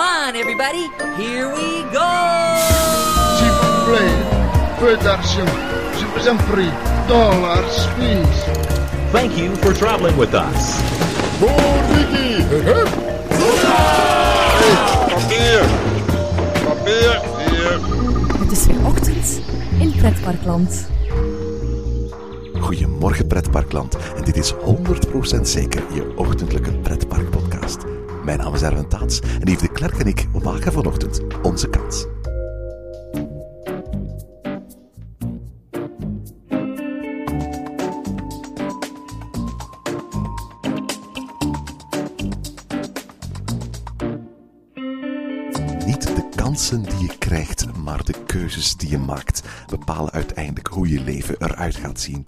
Come on, everybody. Here we go. S'il vous plaît, peu d'argent. Je vous en prie. Dollars, please. Thank you for traveling with us. Papier! Papier! Hier! Het is weer ochtend in Pretparkland. Goedemorgen pretparkland en dit is 100% zeker je ochtendelijke pretparkpodcast. Mijn naam is Erwin Taats en Yves de Klerk en ik maken vanochtend onze kans. Niet de kansen die je krijgt, maar de keuzes die je maakt bepalen uiteindelijk hoe je leven eruit gaat zien.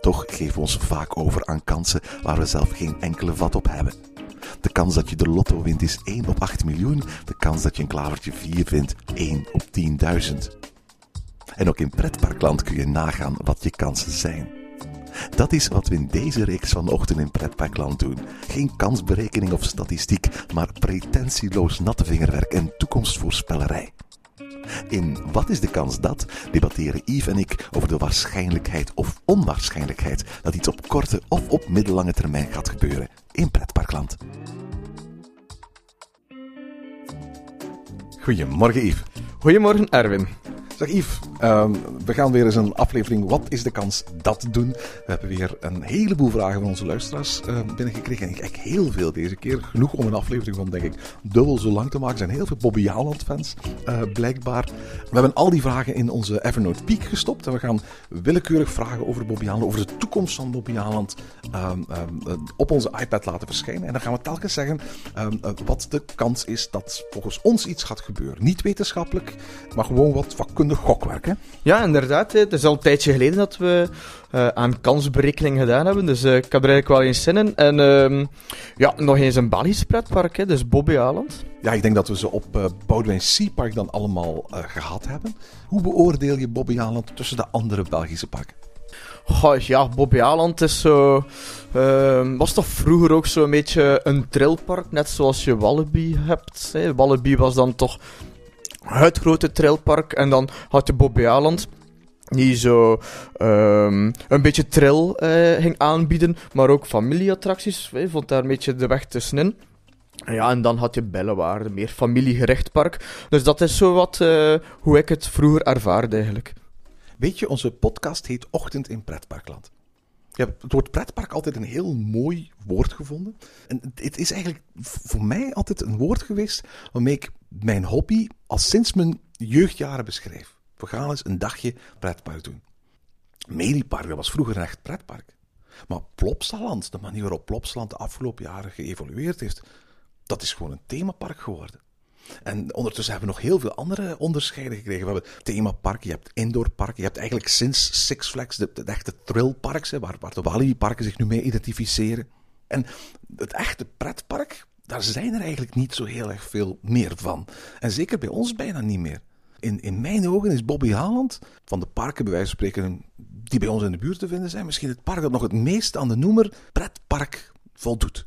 Toch geven we ons vaak over aan kansen waar we zelf geen enkele vat op hebben. De kans dat je de lotto wint is 1 op 8 miljoen, de kans dat je een klavertje 4 vindt 1 op 10.000. En ook in pretparkland kun je nagaan wat je kansen zijn. Dat is wat we in deze reeks vanochtend in Pretparkland doen. Geen kansberekening of statistiek, maar pretentieloos natte vingerwerk en toekomstvoorspellerij. In Wat is de kans dat debatteren Yves en ik over de waarschijnlijkheid of onwaarschijnlijkheid dat iets op korte of op middellange termijn gaat gebeuren in Pretparkland. Goedemorgen Yves. Goedemorgen, Erwin. Zeg Yves, ehm, we gaan weer eens een aflevering Wat is de kans dat doen. We hebben weer een heleboel vragen van onze luisteraars ehm, binnengekregen. En ik heel veel deze keer. Genoeg om een aflevering van, denk ik, dubbel zo lang te maken. Er zijn heel veel Bobby fans, eh, blijkbaar. We hebben al die vragen in onze Evernote Peak gestopt. En we gaan willekeurig vragen over Bobby over de toekomst van Bobby Jaland, ehm, eh, op onze iPad laten verschijnen. En dan gaan we telkens zeggen eh, wat de kans is dat volgens ons iets gaat gebeuren. Niet wetenschappelijk, maar gewoon wat vakkundig gokwerk. Hè? Ja, inderdaad. Het is al een tijdje geleden dat we eh, aan kansberekening gedaan hebben. Dus eh, ik heb er eigenlijk wel eens zin in. En ehm, ja, nog eens een Belgisch pretpark, hè, dus Bobby Aland. Ja, ik denk dat we ze op uh, Boudewijn Seapark dan allemaal eh, gehad hebben. Hoe beoordeel je Bobby Aland tussen de andere Belgische parken? Goh, ja, Bobby Aland is zo... ehm, was toch vroeger ook zo'n beetje een trilpark, net zoals je Wallaby hebt. Hè. Wallaby was dan toch het grote trilpark. En dan had je Bobby die zo ehm, een beetje trill eh, ging aanbieden, maar ook familieattracties. Je vond daar een beetje de weg tussenin. Ja, en dan had je Bellewaarde, meer familiegericht park. Dus dat is zo wat eh, hoe ik het vroeger ervaarde eigenlijk. Weet je, onze podcast heet Ochtend in Pretparkland. Je hebt het woord pretpark altijd een heel mooi woord gevonden. En het is eigenlijk voor mij altijd een woord geweest waarmee ik mijn hobby al sinds mijn jeugdjaren beschrijf. We gaan eens een dagje pretpark doen. Mediepark, dat was vroeger een echt pretpark. Maar Plopsaland, de manier waarop Plopsaland de afgelopen jaren geëvolueerd heeft, dat is gewoon een themapark geworden. En ondertussen hebben we nog heel veel andere onderscheiden gekregen. We hebben themaparken, je hebt indoorparken. Je hebt eigenlijk sinds Six Flags de, de echte thrillparks, hè, waar, waar de Walibi-parken zich nu mee identificeren. En het echte pretpark, daar zijn er eigenlijk niet zo heel erg veel meer van. En zeker bij ons bijna niet meer. In, in mijn ogen is Bobby Haaland, van de parken bij wijze van spreken, die bij ons in de buurt te vinden zijn, misschien het park dat nog het meest aan de noemer pretpark voldoet.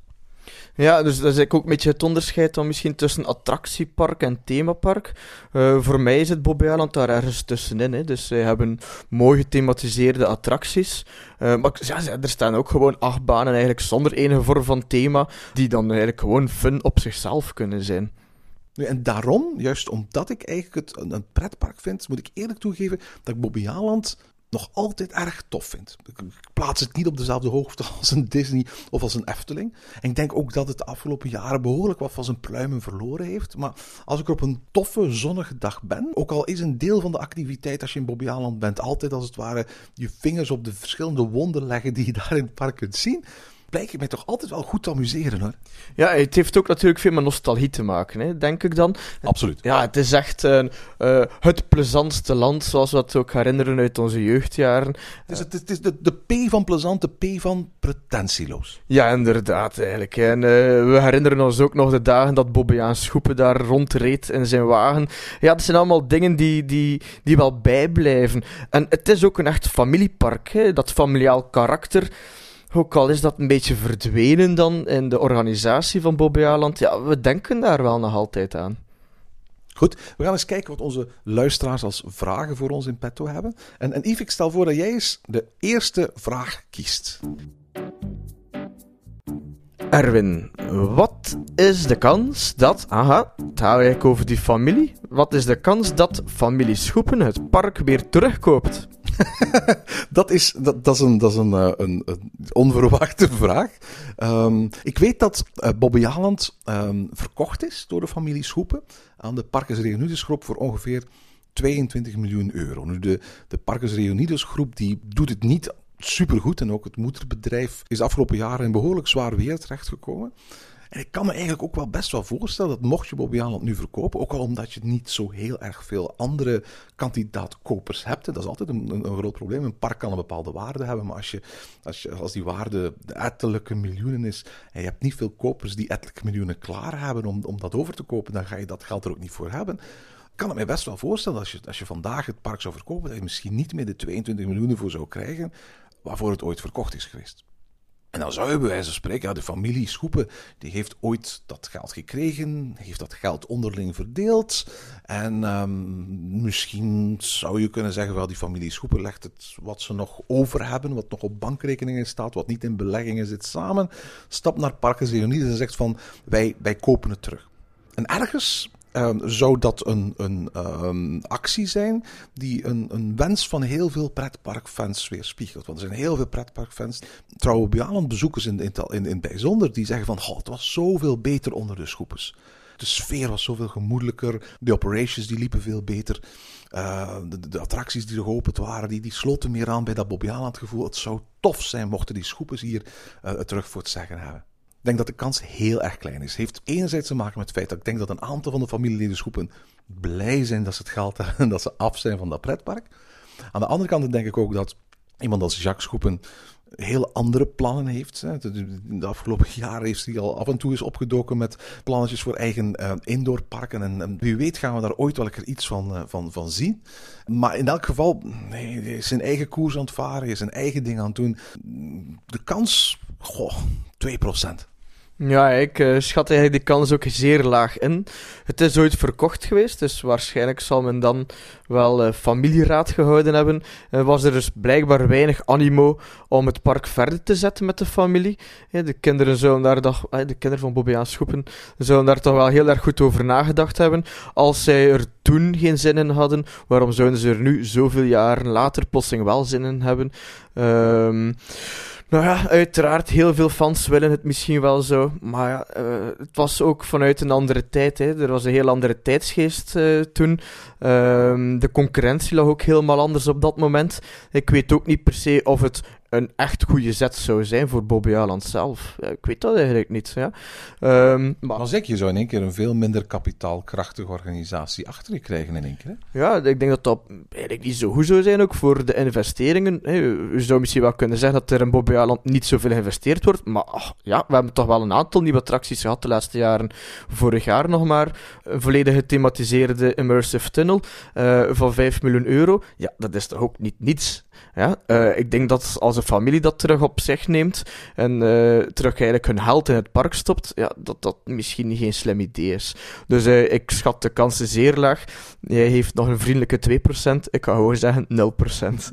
Ja, dus dat is ook een beetje het onderscheid dan misschien tussen attractiepark en themapark. Eh, voor mij is het Bobby Island daar ergens tussenin. Hè. Dus zij hebben mooi gethematiseerde attracties. Eh, maar ja, er staan ook gewoon acht banen eigenlijk zonder enige vorm van thema, die dan eigenlijk gewoon fun op zichzelf kunnen zijn. En daarom, juist omdat ik eigenlijk het een, pretpark vind, moet ik eerlijk toegeven dat ik Bobby Haaland nog altijd erg tof vind. Ik plaats het niet op dezelfde hoogte als een Disney of als een Efteling. En ik denk ook dat het de afgelopen jaren behoorlijk wat van zijn pluimen verloren heeft. Maar als ik er op een toffe, zonnige dag ben, ook al is een deel van de activiteit als je in Bobby Haaland bent altijd als het ware je vingers op de verschillende wonden leggen die je daar in het park kunt zien, blijkt ik mij toch altijd wel goed te amuseren hoor. Ja, het heeft ook natuurlijk veel met nostalgie te maken, hè, denk ik dan. Absoluut. Ja, het is echt eh, eh, het plezantste land, zoals we dat ook herinneren uit onze jeugdjaren. Het is, het, is- het is de, de P van plezant, de P van pretentieloos. Ja, inderdaad, eigenlijk. En eh, we herinneren ons ook nog de dagen dat Bobbejaан Schoepen daar rondreed in zijn wagen. Ja, dat zijn allemaal dingen die, die, die wel bijblijven. En het is ook een echt familiepark, hè. dat familiaal karakter. Ook al is dat een beetje verdwenen dan in de organisatie van Bobbejaanland, ja, we denken daar wel nog altijd aan. Goed, we gaan eens kijken wat onze luisteraars als vragen voor ons in petto hebben. En, en Yves, ik stel voor dat jij eens de eerste vraag kiest. Erwin, wat is de kans dat, aha, het gaat eigenlijk over die familie, wat is de kans dat familie Schoepen het park weer terugkoopt? Dat is, dat, dat is, een, dat is een, eh, een, een onverwachte vraag. Ehm, ik weet dat uh, Bobbejaanland ehm, verkocht is door de familie Schoepen aan de Parkes Reunides voor ongeveer 22 miljoen euro. Nu, de, de Parkes groep die doet het niet supergoed en ook het moederbedrijf is de afgelopen jaren in behoorlijk zwaar weer terechtgekomen. En ik kan me eigenlijk ook wel best wel voorstellen dat mocht je Bobbejaanland nu verkopen, ook al omdat je niet zo heel erg veel andere kandidaatkopers hebt, dat is altijd een, een, groot probleem. Een park kan een bepaalde waarde hebben, maar als, je, als, je, als die waarde de ettelijke miljoenen is en je hebt niet veel kopers die ettelijke miljoenen klaar hebben om, om dat over te kopen, dan ga je dat geld er ook niet voor hebben. Ik kan me best wel voorstellen als je, als je vandaag het park zou verkopen, dat je misschien niet meer de 22 miljoen voor zou krijgen waarvoor het ooit verkocht is geweest. En dan zou je bij wijze van spreken, ja, de familie Schoepen, die heeft ooit dat geld gekregen, heeft dat geld onderling verdeeld. En um, misschien zou je kunnen zeggen, wel, die familie Schoepen legt het wat ze nog over hebben, wat nog op bankrekeningen staat, wat niet in beleggingen zit samen, stapt naar Parkes Reunides en zegt van, wij, wij kopen het terug. En ergens Um, zou dat een, een um, actie zijn die een, een wens van heel veel pretparkfans weerspiegelt. Want er zijn heel veel pretparkfans, trouwe Bialand bezoekers in, in, in, in bijzonder, die zeggen van het was zoveel beter onder de schoepers. De sfeer was zoveel gemoedelijker, de operations die liepen veel beter. Uh, de, attracties die er geopend waren, die, die sloten meer aan bij dat Bobbejaanland gevoel. Het zou tof zijn mochten die schoepers hier uh, het terug voor het zeggen hebben. Ik denk dat de kans heel erg klein is. Het heeft enerzijds te maken met het feit dat ik denk dat een aantal van de familieledengroepen blij zijn dat ze het geld hebben en dat ze af zijn van dat pretpark. Aan de andere kant denk ik ook dat iemand als Jacques Schoepen heel andere plannen heeft. De afgelopen jaren heeft hij al af en toe eens opgedoken met plannetjes voor eigen uh, indoorparken. En, wie weet gaan we daar ooit wel een iets van, uh, van, van zien. Maar in elk geval, nee, is zijn eigen koers aan het varen, is zijn eigen ding aan het doen. De kans, goh, 2%. Ja, ik uh, schat eigenlijk de kans ook zeer laag in. Het is ooit verkocht geweest, dus waarschijnlijk zal men dan wel uh, familieraad gehouden hebben. Uh, was er dus blijkbaar weinig animo om het park verder te zetten met de familie. de kinderen zouden daar toch, de kinderen van Bobby Aanschoepen zouden daar toch wel heel erg goed over nagedacht hebben. Als zij er toen geen zin in hadden, waarom zouden ze er nu zoveel jaren later plotseling wel zin in hebben? Ehm nou ja, uiteraard, heel veel fans willen het misschien wel zo. Maar uh, het was ook vanuit een andere tijd. Hè. Er was een heel andere tijdsgeest uh, toen. Uh, de concurrentie lag ook helemaal anders op dat moment. Ik weet ook niet per se of het een echt goede zet zou zijn voor Bobby Aland zelf. Ja, ik weet dat eigenlijk niet. Ja. Um, maar als ik, je zou in één keer een veel minder kapitaalkrachtige organisatie achter je krijgen in één keer. Hè? Ja, ik denk dat dat eigenlijk niet zo goed zou zijn ook voor de investeringen. Je zou misschien wel kunnen zeggen dat er in Bobby Aland niet zoveel geïnvesteerd wordt, maar ach, ja, we hebben toch wel een aantal nieuwe attracties gehad de laatste jaren. Vorig jaar nog maar een volledig gethematiseerde immersive tunnel uh, van 5 miljoen euro. Ja, dat is toch ook niet niets. Ja, uh, ik denk dat als een familie dat terug op zich neemt en uh, terug eigenlijk hun held in het park stopt, ja, dat dat misschien geen slim idee is. Dus uh, ik schat de kansen zeer laag. Jij heeft nog een vriendelijke 2%, ik kan gewoon zeggen 0%.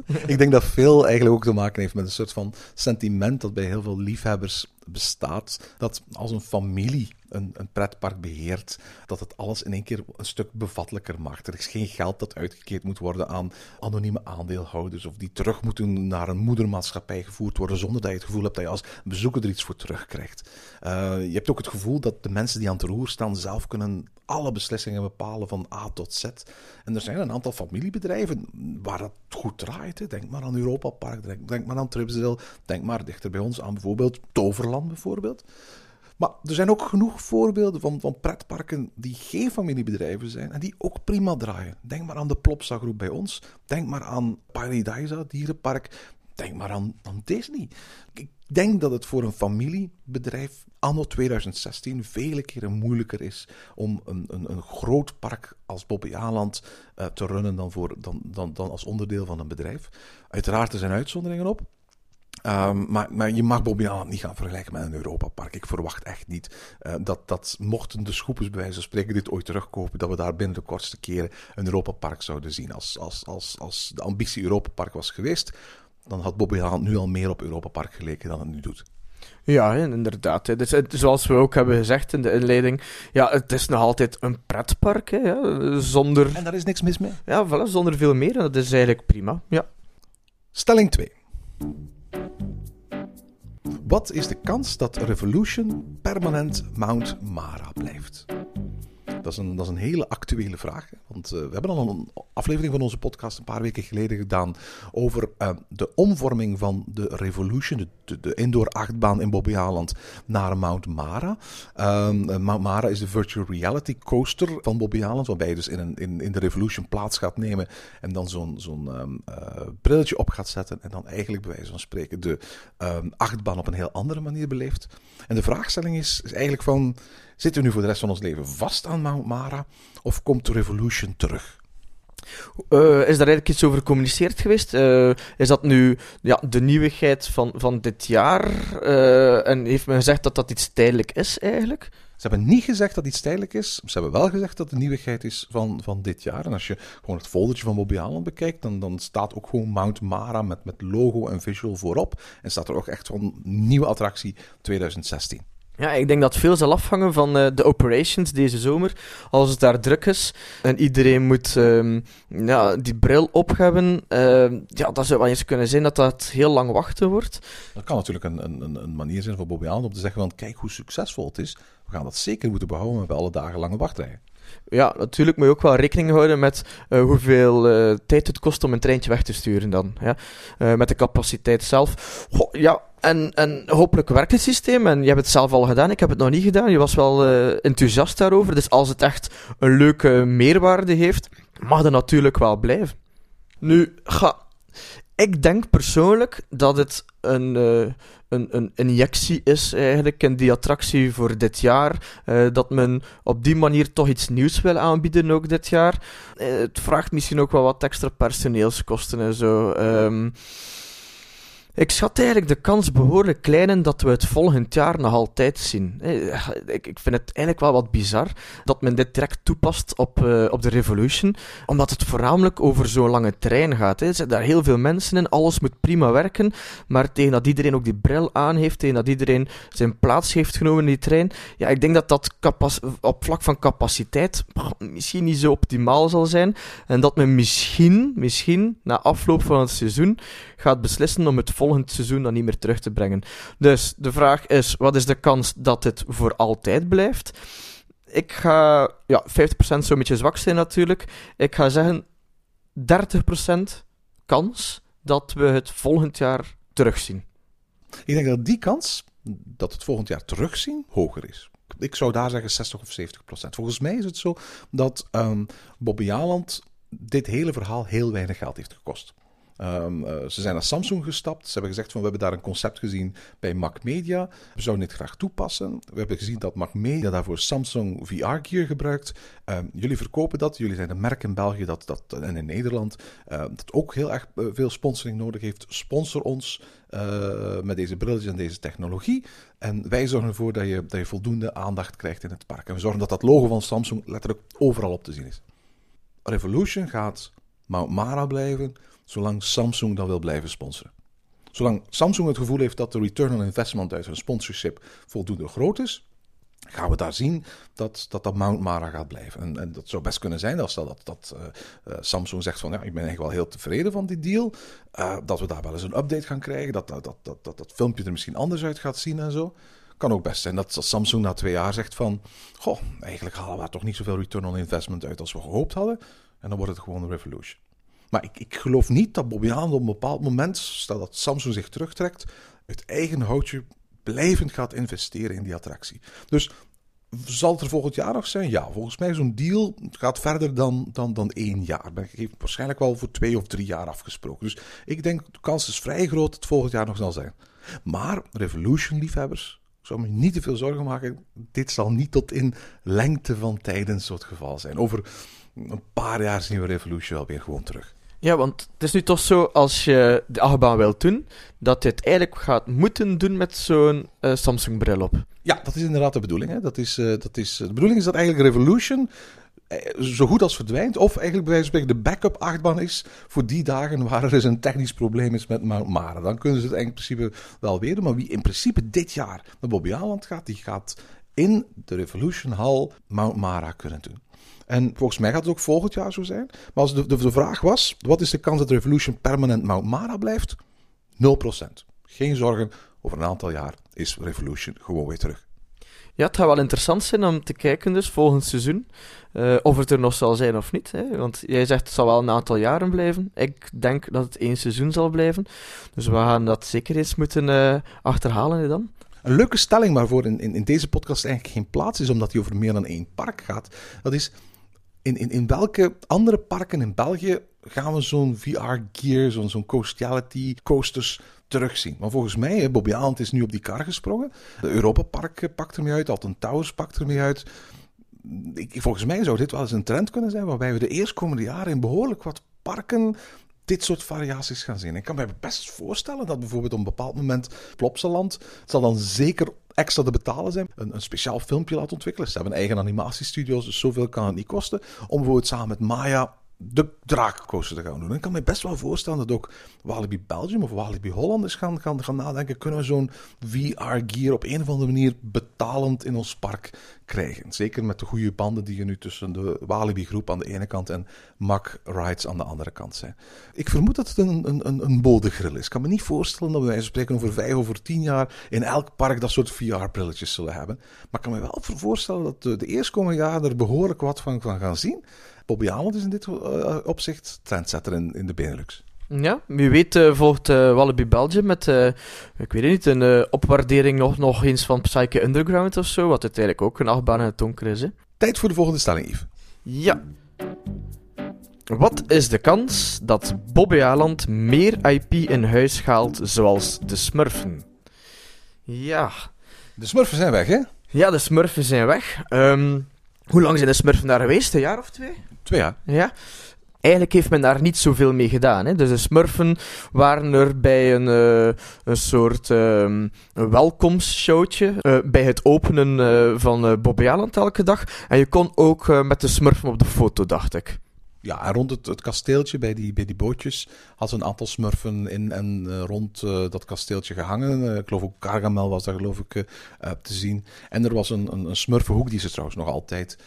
ik denk dat veel eigenlijk ook te maken heeft met een soort van sentiment dat bij heel veel liefhebbers bestaat. Dat als een familie een, een pretpark beheert, dat het alles in één keer een stuk bevattelijker maakt. Er is geen geld dat uitgekeerd moet worden aan anonieme aandeelhouders of die terug moeten naar een moedermaatschappij gevoerd worden zonder dat je het gevoel hebt dat je als bezoeker er iets voor terugkrijgt. Uh, je hebt ook het gevoel dat de mensen die aan het roer staan zelf kunnen alle beslissingen bepalen van A tot Z. En er zijn een aantal familiebedrijven waar dat goed draait. Denk maar aan Europa Park, denk, denk maar aan Tripsdale, denk maar dichter bij ons aan bijvoorbeeld Toverland bijvoorbeeld. Maar er zijn ook genoeg voorbeelden van, van pretparken die geen familiebedrijven zijn en die ook prima draaien. Denk maar aan de Plopsa groep bij ons. Denk maar aan Paradisa Dierenpark. Denk maar aan, Disney. Ik denk dat het voor een familiebedrijf anno 2016 vele keren moeilijker is om een, een, een groot park als Bobbejaanland uh, te runnen dan, voor, dan, dan, dan als onderdeel van een bedrijf. Uiteraard, er zijn uitzonderingen op. Ehm, maar, maar je mag Bobby Aland niet gaan vergelijken met een Europapark. Ik verwacht echt niet eh, dat, dat mochten de schoepers bij wijze van spreken dit ooit terugkopen, dat we daar binnen de kortste keren een Europapark zouden zien. Als, als, als, als de ambitie Europapark was geweest, dan had Bobby Aland nu al meer op Europapark geleken dan het nu doet. Ja, inderdaad. hè. Dus, het- zoals we ook hebben gezegd in de inleiding, ja, het is nog altijd een pretpark, hè, zonder, En daar is niks mis mee. ja, voilà, zonder veel meer. En dat is eigenlijk prima. Ja. Stelling 2. Wat is de kans dat Revolution permanent Mount Mara blijft? Dat is een, dat is een hele actuele vraag. Want eh, we hebben al een aflevering van onze podcast een paar weken geleden gedaan over eh, de omvorming van de Revolution, de, de, indoor achtbaan in Bobbejaanland, naar Mount Mara. Ehm, eh, Mount Mara is de virtual reality coaster van Bobbejaanland, waarbij je dus in, in, in de Revolution plaats gaat nemen en dan zo'n zo'n ehm, eh, brilletje op gaat zetten en dan eigenlijk bij wijze van spreken de ehm, achtbaan op een heel andere manier beleeft. En de vraagstelling is, is eigenlijk van, zitten we nu voor de rest van ons leven vast aan Mount Mara of komt de Revolution terug? Eh, is daar eigenlijk iets over gecommuniceerd geweest? Eh, is dat nu ja, de nieuwigheid van, van dit jaar? Eh, en heeft men gezegd dat dat iets tijdelijk is eigenlijk? Ze hebben niet gezegd dat iets tijdelijk is. Ze hebben wel gezegd dat de nieuwigheid is van, van dit jaar. En als je gewoon het foldertje van Bobby bekijkt, dan, dan staat ook gewoon Mount Mara met, met logo en visual voorop. En staat er ook echt van nieuwe attractie 2016. Ja, ik denk dat veel zal afhangen van eh, de operations deze zomer. Als het daar druk is en iedereen moet ehm, ja, die bril op hebben, ehm, ja, dat zou wel eens kunnen zijn dat dat heel lang wachten wordt. Dat kan natuurlijk een, een, een- manier zijn voor Bobby Allen om te zeggen van kijk hoe succesvol het is. We gaan dat zeker moeten behouden met alle dagenlange wachtrijen. Ja, natuurlijk moet je ook wel rekening houden met eh, hoeveel eh, tijd het kost om een treintje weg te sturen dan. Ja? Eh, met de capaciteit zelf. Goh, ja, en, en hopelijk werkt het systeem. En je hebt het zelf al gedaan, ik heb het nog niet gedaan. Je was wel enthousiast daarover. Dus als het echt een leuke meerwaarde heeft, mag dat natuurlijk wel blijven. Nu, ga, ik denk persoonlijk dat het een, eh, een, een injectie is eigenlijk in die attractie voor dit jaar. Eh, dat men op die manier toch iets nieuws wil aanbieden ook dit jaar. Eh, het vraagt misschien ook wel wat extra personeelskosten en zo. Ehm, ik schat eigenlijk de kans behoorlijk klein in dat we het volgend jaar nog altijd zien. Eh, Ik, ik vind het eigenlijk wel wat bizar dat men dit direct toepast op, eh, op de Revolution, omdat het voornamelijk over zo'n lange trein gaat. hè. Er zitten daar heel veel mensen in, alles moet prima werken, maar tegen dat iedereen ook die bril aan heeft, tegen dat iedereen zijn plaats heeft genomen in die trein, ja, ik denk dat dat op vlak van capaciteit misschien niet zo optimaal zal zijn, en dat men misschien, misschien, na afloop van het seizoen, gaat beslissen om het volgend seizoen dan niet meer terug te brengen. Dus de vraag is, wat is de kans dat het voor altijd blijft? Ik ga, ja, 50% zou een beetje zwak zijn natuurlijk. Ik ga zeggen 30% kans dat we het volgend jaar terugzien. Ik denk dat die kans dat het volgend jaar terugzien hoger is. Ik zou daar zeggen 60 of 70 procent. Volgens mij is het zo dat ehm Bobby Aland dit hele verhaal heel weinig geld heeft gekost. Ehm, eh, ze zijn naar Samsung gestapt. Ze hebben gezegd van we hebben daar een concept gezien bij Mac Media. We zouden dit graag toepassen. We hebben gezien dat Mac Media daarvoor Samsung VR Gear gebruikt. Ehm, jullie verkopen dat. Jullie zijn een merk in België dat, dat, en in Nederland eh, dat ook heel erg eh, veel sponsoring nodig heeft. Sponsor ons eh, met deze brilletjes en deze technologie. En wij zorgen ervoor dat je, dat je voldoende aandacht krijgt in het park. En we zorgen dat dat logo van Samsung letterlijk overal op te zien is. Revolution gaat Mount Mara blijven, zolang Samsung dat wil blijven sponsoren. Zolang Samsung het gevoel heeft dat de return on investment uit hun sponsorship voldoende groot is, gaan we daar zien dat dat, dat Mount Mara gaat blijven. En, en dat zou best kunnen zijn als dat, dat, eh, eh, Samsung zegt van ja, ik ben eigenlijk wel heel tevreden van die deal. eh, dat we daar wel eens een update gaan krijgen, dat dat, dat, dat, dat, filmpje er misschien anders uit gaat zien en zo. Kan ook best zijn dat Samsung na twee jaar zegt van... Goh, eigenlijk halen we daar toch niet zoveel return on investment uit als we gehoopt hadden. En dan wordt het gewoon een Revolution. Maar ik, ik geloof niet dat Bobby Haan op een bepaald moment, stel dat Samsung zich terugtrekt, het eigen houtje blijvend gaat investeren in die attractie. Dus zal het er volgend jaar nog zijn? Ja, volgens mij zo'n deal gaat verder dan, dan, dan één jaar. Ben ik waarschijnlijk wel voor twee of drie jaar afgesproken. Dus ik denk de kans is vrij groot dat het volgend jaar nog zal zijn. Maar Revolution-liefhebbers, zou me niet te veel zorgen maken. Dit zal niet tot in lengte van tijden zo het geval zijn. Over een paar jaar zien we Revolution wel weer gewoon terug. Ja, want het is nu toch zo, als je de achtbaan wilt doen, dat je het eigenlijk gaat moeten doen met zo'n eh, Samsung-bril op. Ja, dat is inderdaad de bedoeling. Hè. Dat is, eh, dat is, de bedoeling is dat eigenlijk Revolution eh, zo goed als verdwijnt. Of eigenlijk bij wijze van spreken de backup achtbaan is voor die dagen waar er eens een technisch probleem is met Mount Mara. Dan kunnen ze het in principe wel weer doen. Maar wie in principe dit jaar naar Bobby Aland gaat, die gaat in de Revolution Hall Mount Mara kunnen doen. En volgens mij gaat het ook volgend jaar zo zijn. Maar als de, de, de vraag was, wat is de kans dat Revolution permanent Mount Mara blijft? 0%. Geen zorgen, over een aantal jaar is Revolution gewoon weer terug. Ja, het gaat wel interessant zijn om te kijken dus volgend seizoen. eh, of het er nog zal zijn of niet. Hè? Want jij zegt het zal wel een aantal jaren blijven. Ik denk dat het één seizoen zal blijven. Dus we gaan dat zeker eens moeten eh, achterhalen hè, dan. Een leuke stelling waarvoor in, in, in deze podcast eigenlijk geen plaats is, omdat die over meer dan één park gaat. Dat is, in, in, in welke andere parken in België gaan we zo'n VR-gear, zo'n zo'n coastality coasters terugzien? Maar volgens mij, Bobby Aland is nu op die kar gesprongen. De Europa Park eh, pakt ermee uit, Alton Towers pakt ermee uit. Ik, volgens mij zou dit wel eens een trend kunnen zijn, waarbij we de eerstkomende jaren in behoorlijk wat parken dit soort variaties gaan zien. Ik kan me best voorstellen dat bijvoorbeeld op een bepaald moment Plopsaland, zal dan zeker extra te betalen zijn, een, een speciaal filmpje laten ontwikkelen. Ze hebben een eigen animatiestudios, dus zoveel kan het niet kosten. Om bijvoorbeeld samen met Maya de drakencoaster te gaan doen. En ik kan me best wel voorstellen dat ook Walibi Belgium of Walibi Holland eens gaan, gaan, gaan nadenken. Kunnen we zo'n VR-gear op een of andere manier betalend in ons park krijgen? Zeker met de goede banden die er nu tussen de Walibi groep aan de ene kant en Mack Rides aan de andere kant zijn. Ik vermoed dat het een, een, een, is. Ik kan me niet voorstellen dat van spreken over vijf over tien jaar in elk park dat soort VR-brilletjes zullen hebben. Maar ik kan me wel voorstellen dat de, de eerstkomende jaren er behoorlijk wat van, van gaan zien. Bobby Aland is in dit uh, opzicht trendsetter in, in de Benelux. Ja, wie weet uh, volgt uh, Wallaby Belgium met, uh, ik weet het niet, een opwaardering nog, nog eens van Psyche Underground of zo, wat uiteindelijk ook een achtbaan in het donker is. Hè? Tijd voor de volgende stelling, Yves. Ja. Wat is de kans dat Bobby Aland meer IP in huis haalt zoals de Smurfen? Ja. De Smurfen zijn weg, hè? Ja, de Smurfen zijn weg. Um, hoe lang zijn de Smurfen daar geweest? Een jaar of twee? Twee jaar. Ja. Eigenlijk heeft men daar niet zoveel mee gedaan. Hè. Dus de Smurfen waren er bij een, uh, een soort uh, welkomstshowtje. Uh, bij het openen uh, van Bobby Aland elke dag. En je kon ook met de Smurfen op de foto, dacht ik. Ja, en rond het, het, kasteeltje, bij die, bij die bootjes, had ze een aantal smurfen in en uh, rond uh, dat kasteeltje gehangen. Uh, ik geloof ook Gargamel was daar geloof ik te zien. En er was een, een, een smurfenhoek, die ze trouwens nog altijd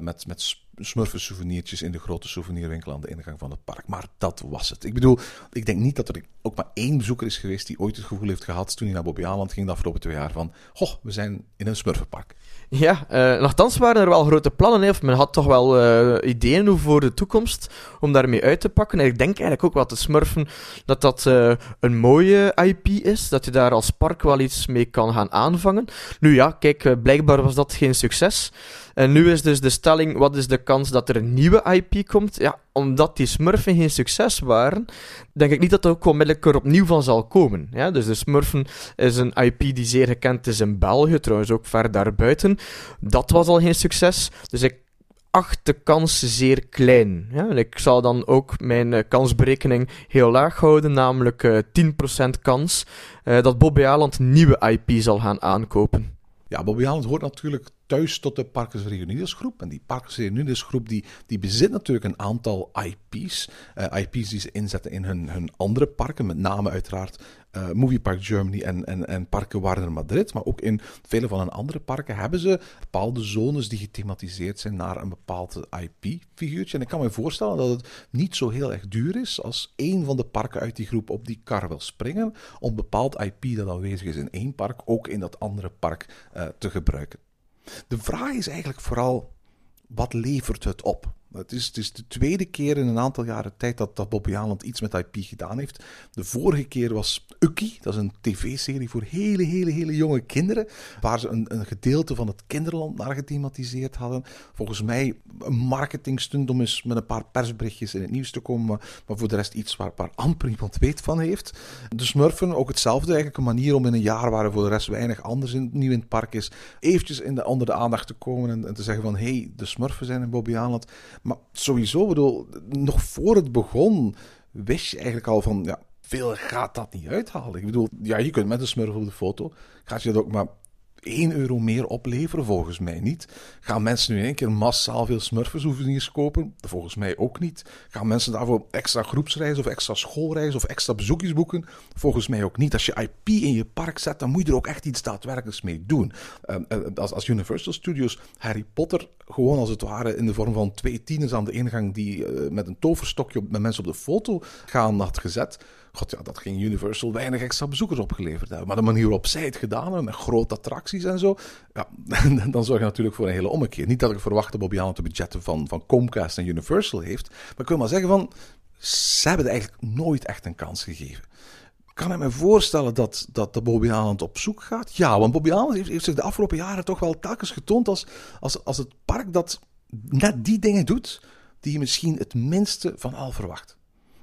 met, met smurfen souvenirtjes in de grote souvenirwinkel aan de ingang van het park. Maar dat was het. Ik bedoel, ik denk niet dat er ook maar één bezoeker is geweest die ooit het gevoel heeft gehad toen hij naar Bobby Aland ging de afgelopen twee jaar van, goh, we zijn in een smurfenpark. Ja, uh, nogthans waren er wel grote plannen. Hè, of men had toch wel uh, ideeën voor de toekomst om daarmee uit te pakken. En ik denk eigenlijk ook wel de Smurfen dat dat uh, een mooie IP is. Dat je daar als park wel iets mee kan gaan aanvangen. Nu ja, kijk, blijkbaar was dat geen succes. En nu is dus de stelling, wat is de kans dat er een nieuwe IP komt? Ja, omdat die Smurfen geen succes waren, denk ik niet dat er ook onmiddellijk er opnieuw van zal komen. Ja, dus de Smurfen is een IP die zeer gekend is in België, trouwens ook ver daarbuiten. Dat was al geen succes, dus ik acht de kans zeer klein. Ja, en ik zal dan ook mijn uh, kansberekening heel laag houden, namelijk uh, 10% kans uh, dat Bobby Aland nieuwe IP zal gaan aankopen. Ja, Bobby Aland hoort natuurlijk thuis tot de Parkers Reunidas groep. En die Parkers Reunidas groep die, die bezit natuurlijk een aantal IP's. Uh, IP's die ze inzetten in hun, hun andere parken. Met name uiteraard uh, Movie Park Germany en, en, en Parken Warner Madrid. Maar ook in vele van hun andere parken hebben ze bepaalde zones die gethematiseerd zijn naar een bepaald IP-figuurtje. En ik kan me voorstellen dat het niet zo heel erg duur is als één van de parken uit die groep op die kar wil springen. Om bepaald IP dat aanwezig is in één park ook in dat andere park uh, te gebruiken. De vraag is eigenlijk vooral, wat levert het op? Het is, het is de tweede keer in een aantal jaren tijd dat, dat Bobby Aland iets met IP gedaan heeft. De vorige keer was Ucky, dat is een tv-serie voor hele, hele, hele jonge kinderen. Waar ze een, een gedeelte van het kinderland naar gethematiseerd hadden. Volgens mij een marketingstunt om eens met een paar persberichtjes in het nieuws te komen. Maar, voor de rest iets waar, waar amper iemand weet van heeft. De Smurfen, ook hetzelfde eigenlijk. Een manier om in een jaar waar er voor de rest weinig anders in, nieuw in het park is. Eventjes in de, onder de aandacht te komen en, te zeggen van... Hé, hey, de Smurfen zijn in Bobby Aland. Maar sowieso, bedoel, nog voor het begon, wist je eigenlijk al van, ja, veel gaat dat niet uithalen. Ik bedoel, ja, je kunt met een smurf op de foto, gaat je dat ook maar 1 euro meer opleveren? Volgens mij niet. Gaan mensen nu in één keer massaal veel smurfensouvenirs kopen? Volgens mij ook niet. Gaan mensen daarvoor extra groepsreizen of extra schoolreizen of extra bezoekjes boeken? Volgens mij ook niet. Als je IP in je park zet, dan moet je er ook echt iets daadwerkelijks mee doen. Uh, als, als Universal Studios Harry Potter gewoon als het ware in de vorm van twee tieners aan de ingang die uh, met een toverstokje met mensen op de foto gaan had gezet God, ja, dat ging Universal weinig extra bezoekers opgeleverd hebben. Maar de manier waarop zij het gedaan hebben, met grote attracties en zo, ja, dan zorg je natuurlijk voor een hele ommekeer. Niet dat ik verwacht dat Bobby Allen de budgetten van, van Comcast en Universal heeft, maar ik wil maar zeggen van, ze hebben het eigenlijk nooit echt een kans gegeven. Kan ik me voorstellen dat, dat de Bobby Aland op zoek gaat? Ja, want Bobby Aland heeft, heeft, zich de afgelopen jaren toch wel telkens getoond als, als, als het park dat net die dingen doet die je misschien het minste van al verwacht.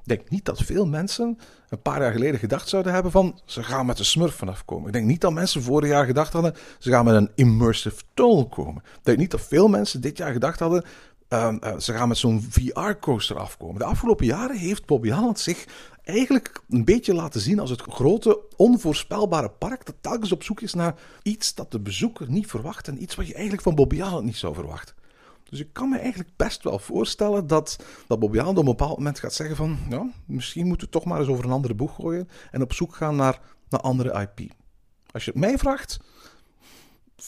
Ik denk niet dat veel mensen een paar jaar geleden gedacht zouden hebben van ze gaan met de smurf vanaf komen. Ik denk niet dat mensen vorig jaar gedacht hadden ze gaan met een immersive tunnel komen. Ik denk niet dat veel mensen dit jaar gedacht hadden uh, uh, ze gaan met zo'n VR-coaster afkomen. De afgelopen jaren heeft Bobby Holland zich eigenlijk een beetje laten zien als het grote, onvoorspelbare park dat telkens op zoek is naar iets dat de bezoeker niet verwacht en iets wat je eigenlijk van Bobby Holland niet zou verwachten. Dus ik kan me eigenlijk best wel voorstellen dat, dat Bobbiaan op een bepaald moment gaat zeggen van... Ja, misschien moeten we toch maar eens over een andere boeg gooien en op zoek gaan naar, naar andere IP. Als je het mij vraagt, 40%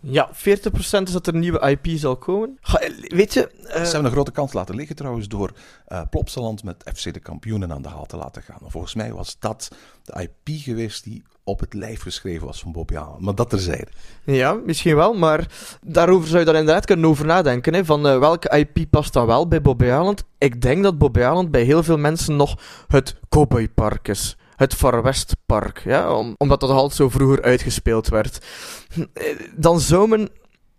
Ja, 40% is dat er een nieuwe IP zal komen. Ga, weet je... Uh... Ze hebben een grote kans laten liggen trouwens door uh, Plopsaland met FC de kampioenen aan de haal te laten gaan. volgens mij was dat de IP geweest die op het lijf geschreven was van Bobby Allen. Maar dat terzijde. Ja, misschien wel, maar daarover zou je daar inderdaad kunnen over nadenken. Hè, van uh, welke IP past dan wel bij Bobby Allen? Ik denk dat Bobby Allen bij heel veel mensen nog het cowboypark is. Het Far West Park, ja, om, omdat dat altijd zo vroeger uitgespeeld werd. Dan zou men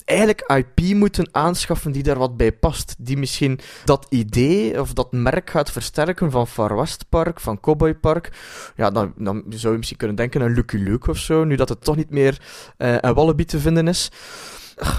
eigenlijk IP moeten aanschaffen die daar wat bij past. Die misschien dat idee of dat merk gaat versterken van Far West Park, van Cowboy Park. Ja, dan, dan zou je misschien kunnen denken aan Lucky Luke of zo, nu dat het toch niet meer uh, een Wallaby te vinden is.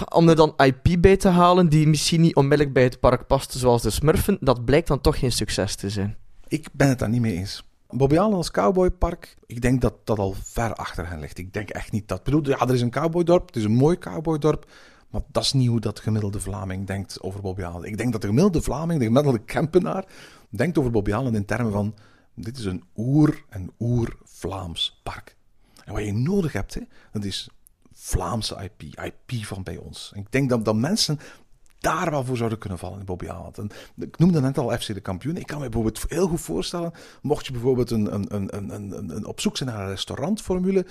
Om er dan IP bij te halen die misschien niet onmiddellijk bij het park past, zoals de Smurfen, dat blijkt dan toch geen succes te zijn. Ik ben het daar niet mee eens. Bobby Allen als cowboypark, ik denk dat dat al ver achter hen ligt. Ik denk echt niet dat. Ik bedoel, ja, er is een cowboydorp, het is een mooi cowboydorp. Maar dat is niet hoe dat gemiddelde Vlaming denkt over Bobby Allen. Ik denk dat de gemiddelde Vlaming, de gemiddelde Kempenaar, denkt over Bobby Allen in termen van: dit is een oer- en oer-Vlaams park. En wat je nodig hebt, hè, dat is Vlaamse IP, IP van bij ons. ik denk dat, mensen daar wel voor zouden kunnen vallen in Bobby Aland. En ik noemde net al FC de kampioen. Ik kan me bijvoorbeeld heel goed voorstellen, mocht je bijvoorbeeld een, een, een, een, een, op zoek zijn naar een restaurantformule,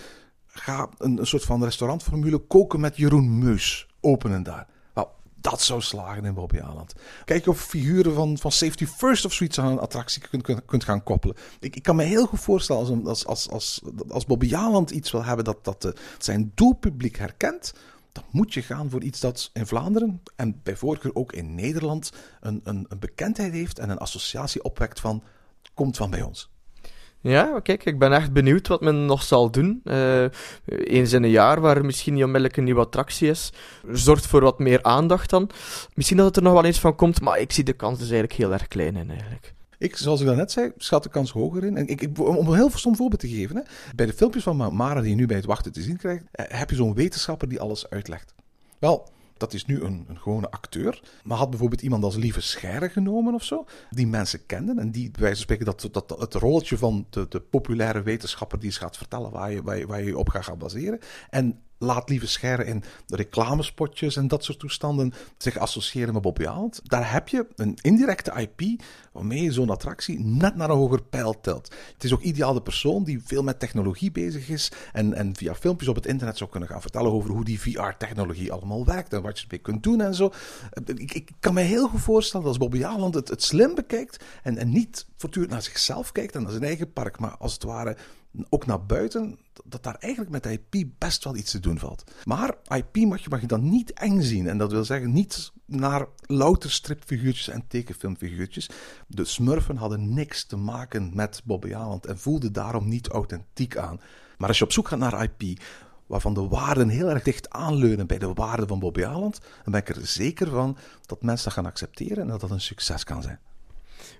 ga een soort van restaurantformule koken met Jeroen Meus openen daar. Nou, dat zou slagen in Bobby Aland. Kijk of figuren van, van Safety First of zoiets aan een attractie kunt, kunt, gaan koppelen. Ik, ik kan me heel goed voorstellen als, als, als, als, Bobby Aland iets wil hebben dat, dat de, zijn doelpubliek herkent dan moet je gaan voor iets dat in Vlaanderen en bij voorkeur ook in Nederland een, een, een bekendheid heeft en een associatie opwekt van komt van bij ons. Ja, kijk, ik ben echt benieuwd wat men nog zal doen. Uh, eens in een jaar, waar misschien niet onmiddellijk een nieuwe attractie is. Zorgt voor wat meer aandacht dan. Misschien dat het er nog wel eens van komt, maar ik zie de kans dus eigenlijk heel erg klein in eigenlijk. Ik, zoals ik net zei, schat de kans hoger in. En ik, ik, om een heel stom voorbeeld te geven. Hè. Bij de filmpjes van Mara die je nu bij het wachten te zien krijgt, eh, heb je zo'n wetenschapper die alles uitlegt. Wel, dat is nu een, een gewone acteur. Maar had bijvoorbeeld iemand als Lieve Scherre genomen of zo, die mensen kenden en die bij wijze spreken dat, dat, het rolletje van de, de populaire wetenschapper die eens gaat vertellen waar je, waar je, waar je op gaat gaan baseren. En laat lieve scheren in reclamespotjes en dat soort toestanden zich associëren met Bobby Aland. Daar heb je een indirecte IP waarmee je zo'n attractie net naar een hoger pijl telt. Het is ook ideaal de persoon die veel met technologie bezig is en, en via filmpjes op het internet zou kunnen gaan vertellen over hoe die VR-technologie allemaal werkt en wat je ermee kunt doen en zo. Ik, ik kan me heel goed voorstellen dat als Bobby Aland het, het slim bekijkt en, en niet voortdurend naar zichzelf kijkt en naar zijn eigen park, maar als het ware ook naar buiten, dat daar eigenlijk met IP best wel iets te doen valt. Maar IP mag je, mag je dan niet eng zien. En dat wil zeggen niet naar louter stripfiguurtjes en tekenfilmfiguurtjes. De Smurfen hadden niks te maken met Bobby Aland en voelden daarom niet authentiek aan. Maar als je op zoek gaat naar IP, waarvan de waarden heel erg dicht aanleunen bij de waarden van Bobby Aland, dan ben ik er zeker van dat mensen dat gaan accepteren en dat dat een succes kan zijn.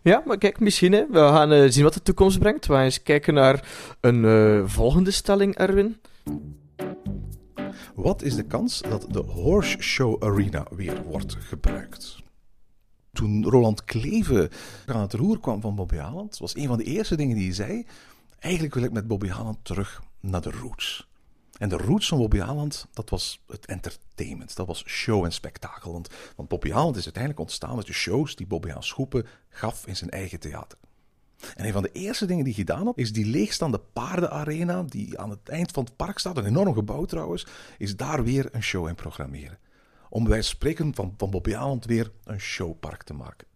Ja, maar kijk, misschien. Hè. We gaan eh, zien wat de toekomst brengt. We gaan eens kijken naar een eh, volgende stelling, Erwin. Wat is de kans dat de Horse Show Arena weer wordt gebruikt? Toen Roland Kleven aan het roer kwam van Bobby Haaland, was een van de eerste dingen die hij zei: Eigenlijk wil ik met Bobby Haaland terug naar de roots. En de roots van Bobby Haaland, dat was het entertainment. Dat was show en spektakel. Want, want Bobby is uiteindelijk ontstaan uit de shows die Bobby Schoepen gaf in zijn eigen theater. En een van de eerste dingen die hij gedaan had, is die leegstaande paardenarena, die aan het eind van het park staat, een enorm gebouw trouwens, is daar weer een show in programmeren. Om bij spreken van, van Bobby Haaland weer een showpark te maken.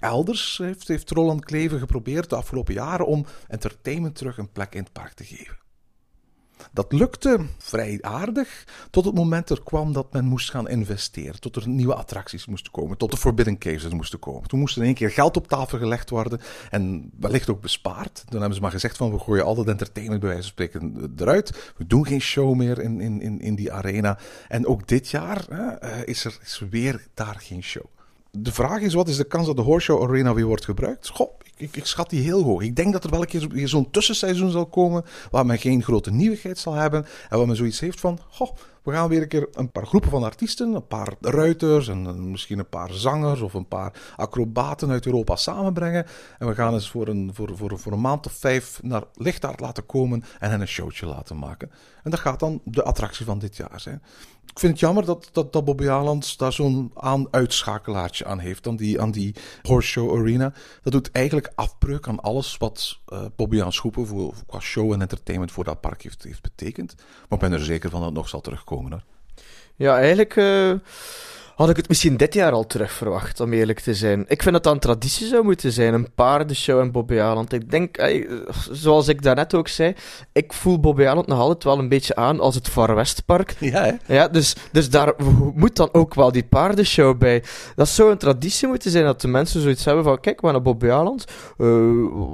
Elders heeft, heeft Roland Kleven geprobeerd de afgelopen jaren om entertainment terug een plek in het park te geven. Dat lukte vrij aardig tot het moment er kwam dat men moest gaan investeren. Tot er nieuwe attracties moesten komen, tot de Forbidden Caves moesten komen. Toen moest er in één keer geld op tafel gelegd worden en wellicht ook bespaard. Dan hebben ze maar gezegd van we gooien al dat entertainment bij wijze van spreken eruit. We doen geen show meer in, in, in, in die arena. En ook dit jaar hè, eh, is er is weer daar geen show. De vraag is, wat is de kans dat de Horse Show Arena weer wordt gebruikt? Goh, ik, ik, schat die heel hoog. Ik denk dat er wel een keer zo'n tussenseizoen zal komen waar men geen grote nieuwigheid zal hebben en waar men zoiets heeft van, we gaan weer een keer een paar groepen van artiesten, een paar ruiters en misschien een paar zangers of een paar acrobaten uit Europa samenbrengen. En we gaan eens voor een, voor, voor, voor een maand of vijf naar Lichtaard laten komen en hen een showtje laten maken. En dat gaat dan de attractie van dit jaar zijn. Ik vind het jammer dat, dat, dat Bobby Aland daar zo'n aan uitschakelaartje aan heeft, aan die, aan die Horse Show Arena. Dat doet eigenlijk afbreuk aan alles wat uh, Bobby aan Schoepen voor, qua show en entertainment voor dat park heeft, heeft betekend. Maar ik ben er zeker van dat het nog zal terugkomen. Hoor. Ja, eigenlijk... Uh had ik het misschien dit jaar al terug verwacht, om eerlijk te zijn. Ik vind dat dat een traditie zou moeten zijn, een paardenshow in Bobby Aland. Ik denk, zoals ik daarnet ook zei, ik voel Bobby Aland nog altijd wel een beetje aan als het Far. Ja, hè? Ja, dus, dus daar moet dan ook wel die paardenshow bij. Dat zou een traditie moeten zijn, dat de mensen zoiets hebben van, kijk, we gaan naar Bobby Aland, uh,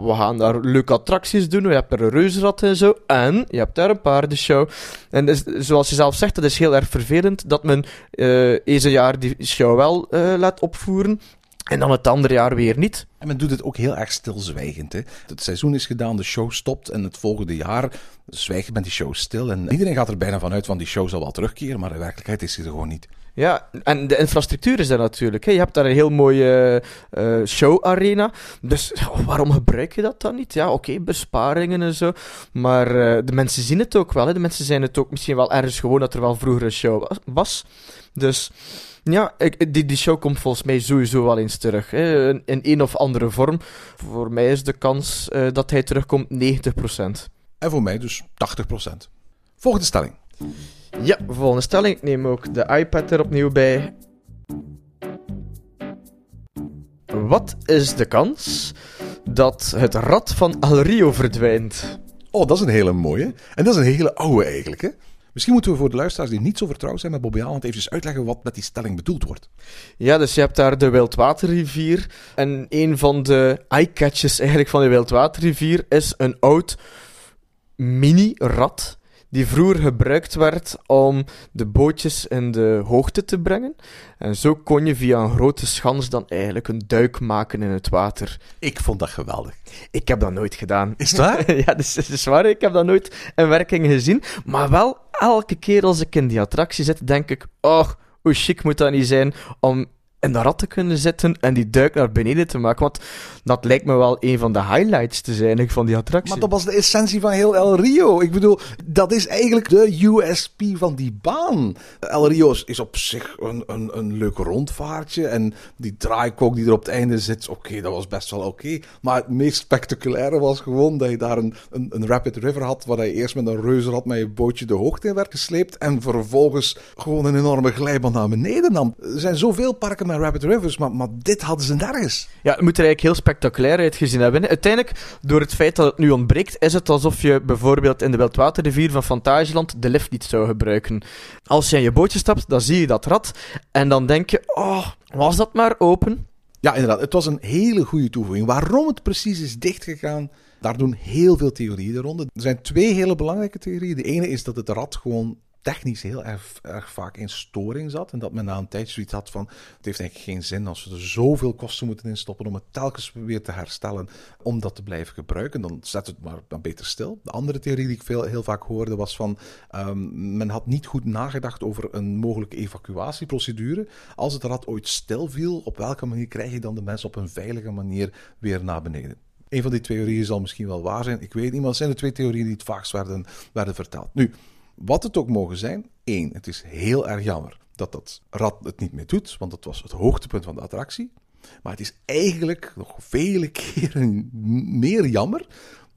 we gaan daar leuke attracties doen, je hebt er een reuzenrad en zo, en je hebt daar een paardenshow. En dus, zoals je zelf zegt, dat is heel erg vervelend dat men uh, eens een jaar die show wel uh, laat opvoeren. En dan het andere jaar weer niet. En men doet het ook heel erg stilzwijgend. Hè? Het seizoen is gedaan, de show stopt en het volgende jaar zwijgt met die show stil. En iedereen gaat er bijna vanuit van die show zal wel terugkeren, maar in werkelijkheid is hij er gewoon niet. Ja, en de infrastructuur is er natuurlijk. Hè. Je hebt daar een heel mooie uh, show-arena. Dus waarom gebruik je dat dan niet? Ja, oké, besparingen en zo. Maar uh, de mensen zien het ook wel. Hè. De mensen zijn het ook misschien wel ergens gewoon dat er wel vroeger een show was. Dus ja, ik, die, die show komt volgens mij sowieso wel eens terug. Hè. In, in een of andere vorm. Voor mij is de kans uh, dat hij terugkomt 90%. En voor mij dus 80%. Volgende stelling. Ja, volgende stelling. Ik neem ook de iPad er opnieuw bij. Wat is de kans dat het rad van El Rio verdwijnt? Oh, dat is een hele mooie. En dat is een hele oude eigenlijk, hè? Misschien moeten we voor de luisteraars die niet zo vertrouwd zijn met Bobby Haaland even uitleggen wat met die stelling bedoeld wordt. Ja, dus je hebt daar de Wildwaterrivier. En een van de eyecatches eigenlijk van de Wildwaterrivier is een oud mini-rad die vroeger gebruikt werd om de bootjes in de hoogte te brengen. En zo kon je via een grote schans dan eigenlijk een duik maken in het water. Ik vond dat geweldig. Ik heb dat nooit gedaan. Is het waar? ja, dat is, dat is waar. Ik heb dat nooit in werking gezien. Maar wel, elke keer als ik in die attractie zit, denk ik... Oh, hoe chic moet dat niet zijn om in de rat te kunnen zitten en die duik naar beneden te maken. Want dat lijkt me wel een van de highlights te zijn van die attractie. Maar dat was de essentie van heel El Rio. Ik bedoel, dat is eigenlijk de USP van die baan. El Rio is op zich een, een, een leuk rondvaartje. En die draaikok die er op het einde zit, oké, dat was best wel oké. Maar het meest spectaculaire was gewoon dat je daar een, een, een rapid river had, waar je eerst met een reuzenrad met je bootje de hoogte in werd gesleept. En vervolgens gewoon een enorme glijbaan naar beneden nam. Er zijn zoveel parken met rapid rivers, maar, maar dit hadden ze nergens. Ja, het moet er eigenlijk heel spectaculair uitgezien hebben. Uiteindelijk, door het feit dat het nu ontbreekt, is het alsof je bijvoorbeeld in de Wildwaterrivier van Fantasieland de lift niet zou gebruiken. Als je in je bootje stapt, dan zie je dat rad en dan denk je, oh, was dat maar open? Ja, inderdaad. Het was een hele goede toevoeging. Waarom het precies is dichtgegaan, daar doen heel veel theorieën rond. Er zijn twee hele belangrijke theorieën. De ene is dat het rad gewoon technisch heel erg, erg vaak in storing zat. En dat men na een tijd zoiets had van: het heeft eigenlijk geen zin als we er zoveel kosten moeten instoppen om het telkens weer te herstellen, om dat te blijven gebruiken. Dan zet het maar dan beter stil. De andere theorie die ik veel, heel vaak hoorde was van: ehm, men had niet goed nagedacht over een mogelijke evacuatieprocedure. Als het rad ooit stil viel, op welke manier krijg je dan de mensen op een veilige manier weer naar beneden? Een van die theorieën zal misschien wel waar zijn. Ik weet niet, maar zijn de twee theorieën die het vaakst werden, werden verteld. Nu, wat het ook mogen zijn, één, het is heel erg jammer dat dat rad het niet meer doet, want het was het hoogtepunt van de attractie. Maar het is eigenlijk nog vele keren meer jammer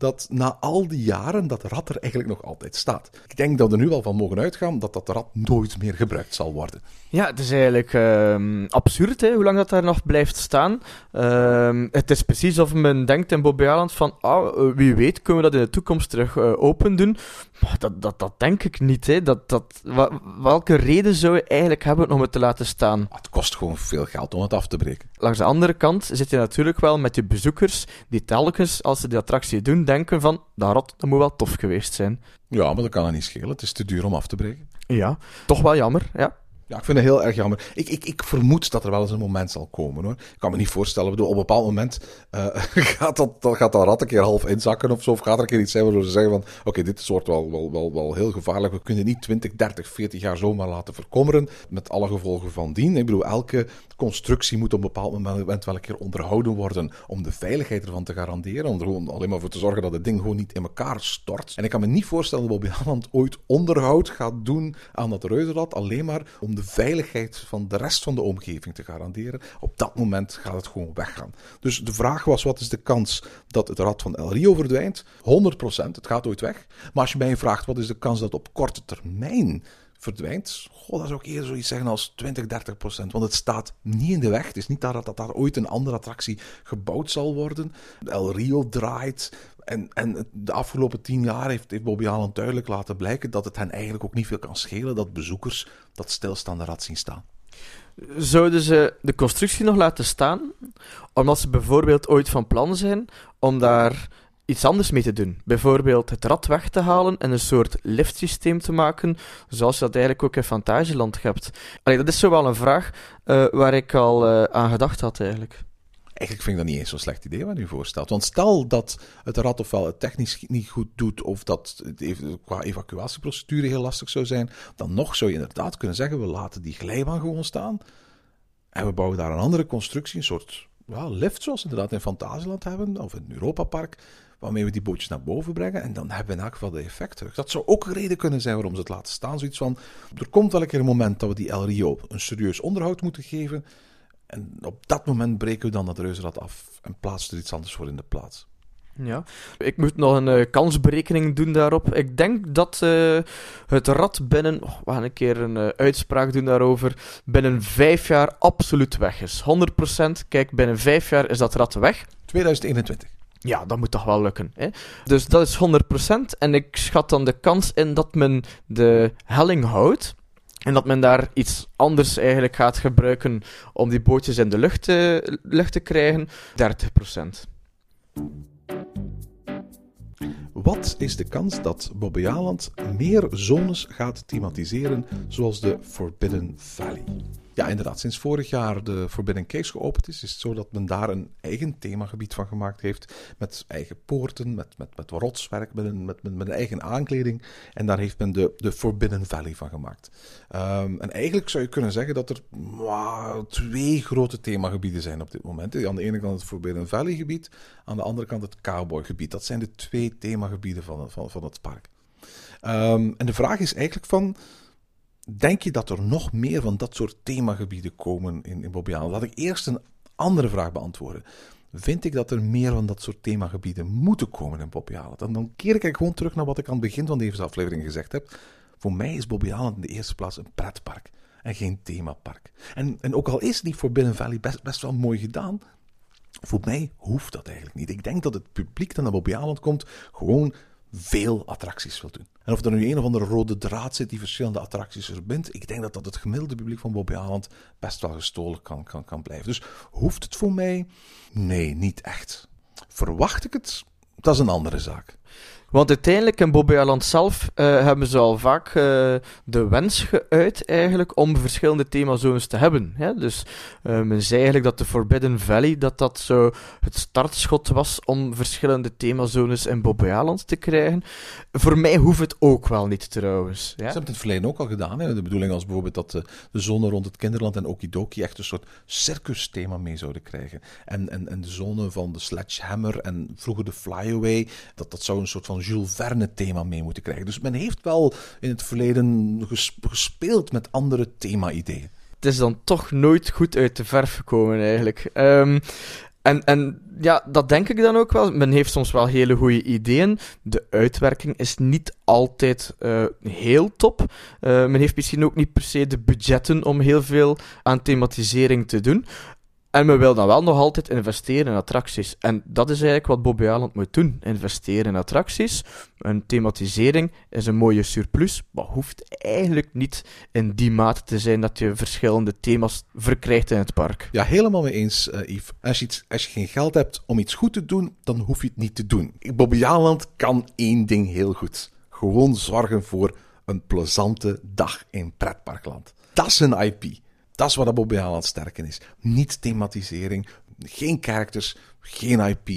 dat na al die jaren dat rad er eigenlijk nog altijd staat. Ik denk dat we er nu wel van mogen uitgaan dat dat rad nooit meer gebruikt zal worden. Ja, het is eigenlijk ehm, absurd hè, hoe lang dat daar nog blijft staan. Ehm, het is precies of men denkt in Bobby Aland van, ah, eh, wie weet kunnen we dat in de toekomst terug eh, open doen. Maar dat, dat, dat denk ik niet. Hè. Dat, dat, wa- welke reden zou je eigenlijk hebben om het te laten staan? Het kost gewoon veel geld om het af te breken. Langs de andere kant zit je natuurlijk wel met je bezoekers die telkens, als ze die attractie doen, denken van, dat rot, dat moet wel tof geweest zijn. Ja, maar dat kan er niet schelen. Het is te duur om af te breken. Ja, toch wel jammer, ja. Ja, ik vind het heel erg jammer. Ik, ik, ik vermoed dat er wel eens een moment zal komen hoor. Ik kan me niet voorstellen. Bedoel, op een bepaald moment eh, gaat, dat, dat, gaat dat rat een keer half inzakken of zo. Of gaat er een keer iets zijn waardoor ze zeggen van... Oké, dit soort wel, wel, wel, wel heel gevaarlijk. We kunnen niet 20, 30, 40 jaar zomaar laten verkommeren. Met alle gevolgen van dien. Ik bedoel, elke constructie moet op een bepaald moment wel een keer onderhouden worden. Om de veiligheid ervan te garanderen. Om er gewoon alleen maar voor te zorgen dat het ding gewoon niet in elkaar stort. En ik kan me niet voorstellen dat Bobby Holland ooit onderhoud gaat doen aan dat reuzenrad. Alleen maar om de veiligheid van de rest van de omgeving te garanderen. Op dat moment gaat het gewoon weggaan. Dus de vraag was: wat is de kans dat het rad van El Rio verdwijnt? 100%, het gaat ooit weg. Maar als je mij vraagt: wat is de kans dat op korte termijn verdwijnt? Goh, dat zou ik eerder zoiets zeggen als 20, 30 procent. Want het staat niet in de weg. Het is niet dat, dat daar ooit een andere attractie gebouwd zal worden. El Rio draait. En, en de afgelopen tien jaar heeft, heeft Bobby Allen duidelijk laten blijken dat het hen eigenlijk ook niet veel kan schelen dat bezoekers dat stilstaande rad zien staan. Zouden ze de constructie nog laten staan, omdat ze bijvoorbeeld ooit van plan zijn om daar iets anders mee te doen? Bijvoorbeeld het rad weg te halen en een soort liftsysteem te maken, zoals je dat eigenlijk ook in Fantasieland hebt. Allee, dat is zo wel een vraag uh, waar ik al uh, aan gedacht had eigenlijk. Eigenlijk vind ik dat niet eens zo'n slecht idee wat u voorstelt. Want stel dat het rad ofwel het technisch niet goed doet, of dat het qua evacuatieprocedure heel lastig zou zijn, dan nog zou je inderdaad kunnen zeggen: we laten die glijbaan gewoon staan. En we bouwen daar een andere constructie, een soort lift, zoals we inderdaad in Fantasieland hebben, of in Europa Park, waarmee we die bootjes naar boven brengen. En dan hebben we in elk geval de effect terug. Dat zou ook een reden kunnen zijn waarom ze het laten staan. Zoiets van: er komt wel een keer een moment dat we die El Rio een serieus onderhoud moeten geven. En op dat moment breken we dan dat reuzenrad af en plaatsen er iets anders voor in de plaats. Ja, ik moet nog een uh, kansberekening doen daarop. Ik denk dat uh, het rad binnen, oh, we gaan een keer een uh, uitspraak doen daarover, binnen vijf jaar absoluut weg is. 100%, kijk, binnen vijf jaar is dat rad weg. 2021. Ja, dat moet toch wel lukken. Hè? Dus dat is 100%. En ik schat dan de kans in dat men de helling houdt. En dat men daar iets anders eigenlijk gaat gebruiken om die bootjes in de lucht te, lucht te krijgen, 30%. Wat is de kans dat Bobbejaanland meer zones gaat thematiseren zoals de Forbidden Valley? Ja, inderdaad. Sinds vorig jaar de Forbidden Caves geopend is, is het zo dat men daar een eigen themagebied van gemaakt heeft. Met eigen poorten, met, met, met rotswerk, met een, met, met, een eigen aankleding. En daar heeft men de, de Forbidden Valley van gemaakt. Um, en eigenlijk zou je kunnen zeggen dat er twee grote themagebieden zijn op dit moment. Aan de ene kant het Forbidden Valley gebied, aan de andere kant het Cowboy gebied. Dat zijn de twee themagebieden van, van, van het park. Um, en de vraag is eigenlijk van... Denk je dat er nog meer van dat soort themagebieden komen in, in? Laat ik eerst een andere vraag beantwoorden. Vind ik dat er meer van dat soort themagebieden moeten komen in Bobbejaanland? En dan keer ik gewoon terug naar wat ik aan het begin van deze aflevering gezegd heb. Voor mij is Bobbejaanland in de eerste plaats een pretpark en geen themapark. En, en ook al is die Forbidden Valley best, best wel mooi gedaan, voor mij hoeft dat eigenlijk niet. Ik denk dat het publiek dat naar Bobbejaanland komt gewoon veel attracties wil doen. En of er nu een of andere rode draad zit die verschillende attracties verbindt, ik denk dat dat het gemiddelde publiek van Bobby Aland best wel gestolen kan, kan, kan blijven. Dus hoeft het voor mij? Nee, niet echt. Verwacht ik het? Dat is een andere zaak. Want uiteindelijk in Bobby Island zelf eh, hebben ze al vaak eh, de wens geuit eigenlijk om verschillende themazones te hebben. Hè? Dus eh, men zei eigenlijk dat de Forbidden Valley dat dat zo het startschot was om verschillende themazones in Bobby Island te krijgen. Voor mij hoeft het ook wel niet trouwens. Ze Ja? hebben het in het verleden ook al gedaan. Hè? De bedoeling was bijvoorbeeld dat de, de zone rond het kinderland en Okidoki echt een soort circus-thema mee zouden krijgen. En, en, en de zone van de Sledgehammer en vroeger de Flyaway, dat, dat zou een soort van Jules Verne-thema mee moeten krijgen. Dus men heeft wel in het verleden ges- gespeeld met andere thema-ideeën. het is dan toch nooit goed uit de verf gekomen eigenlijk. Ehm, en, en ja, dat denk ik dan ook wel. Men heeft soms wel hele goede ideeën. De uitwerking is niet altijd eh, heel top. Eh, men heeft misschien ook niet per se de budgetten om heel veel aan thematisering te doen. En men wil dan wel nog altijd investeren in attracties. En dat is eigenlijk wat Bobby Island moet doen. Investeren in attracties. Een thematisering is een mooie surplus, maar hoeft eigenlijk niet in die mate te zijn dat je verschillende thema's verkrijgt in het park. Ja, helemaal mee eens, eh, Yves. Als je, als je geen geld hebt om iets goed te doen, dan hoef je het niet te doen. Bobby Jaland kan één ding heel goed. Gewoon zorgen voor een plezante dag in pretparkland. Dat is een IP. Dat is waar Bobby Jaland sterk in is. Niet thematisering, geen characters, geen IP.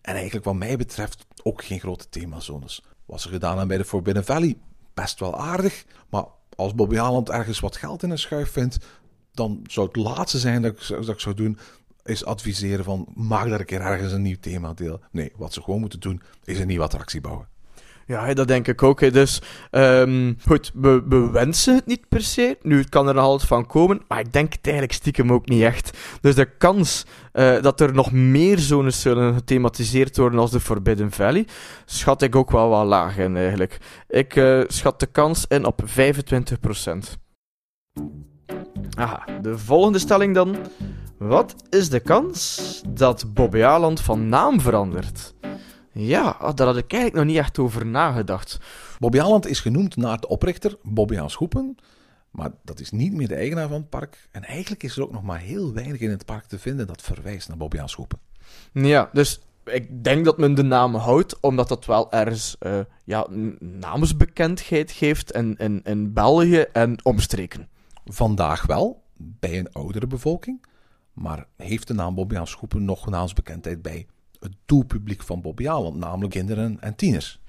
En eigenlijk wat mij betreft ook geen grote themazones. Wat ze gedaan hebben bij de Forbidden Valley, best wel aardig. Maar als Bobby Jaland ergens wat geld in een schuif vindt, dan zou het laatste zijn dat ik, zou- doen, is adviseren van maak daar een keer ergens een nieuw themadeel. Nee, wat ze gewoon moeten doen, is een nieuwe attractie bouwen. Ja, dat denk ik ook. hè. Dus ehm, goed, we, we wensen het niet per se. Nu, het kan er nog altijd van komen, maar ik denk het eigenlijk stiekem ook niet echt. Dus de kans eh, dat er nog meer zones zullen gethematiseerd worden als de Forbidden Valley, schat ik ook wel wat laag in eigenlijk. Ik eh, schat de kans in op 25%. Aha, de volgende stelling dan. Wat is de kans dat Bobby Aland van naam verandert? Ja, ah, daar had ik eigenlijk nog niet echt over nagedacht. Bobby Aland is genoemd naar de oprichter, Bobby Schoepen. Maar dat is niet meer de eigenaar van het park. En eigenlijk is er ook nog maar heel weinig in het park te vinden dat verwijst naar Bobby Schoepen. Ja, dus ik denk dat men de naam houdt, omdat dat wel ergens eh, ja, namensbekendheid geeft in, in, in België en omstreken. Vandaag wel, bij een oudere bevolking. Maar heeft de naam Bobby Aan Schoepen nog naamsbekendheid bij het doelpubliek van Bobby Aland, namelijk kinderen en tieners?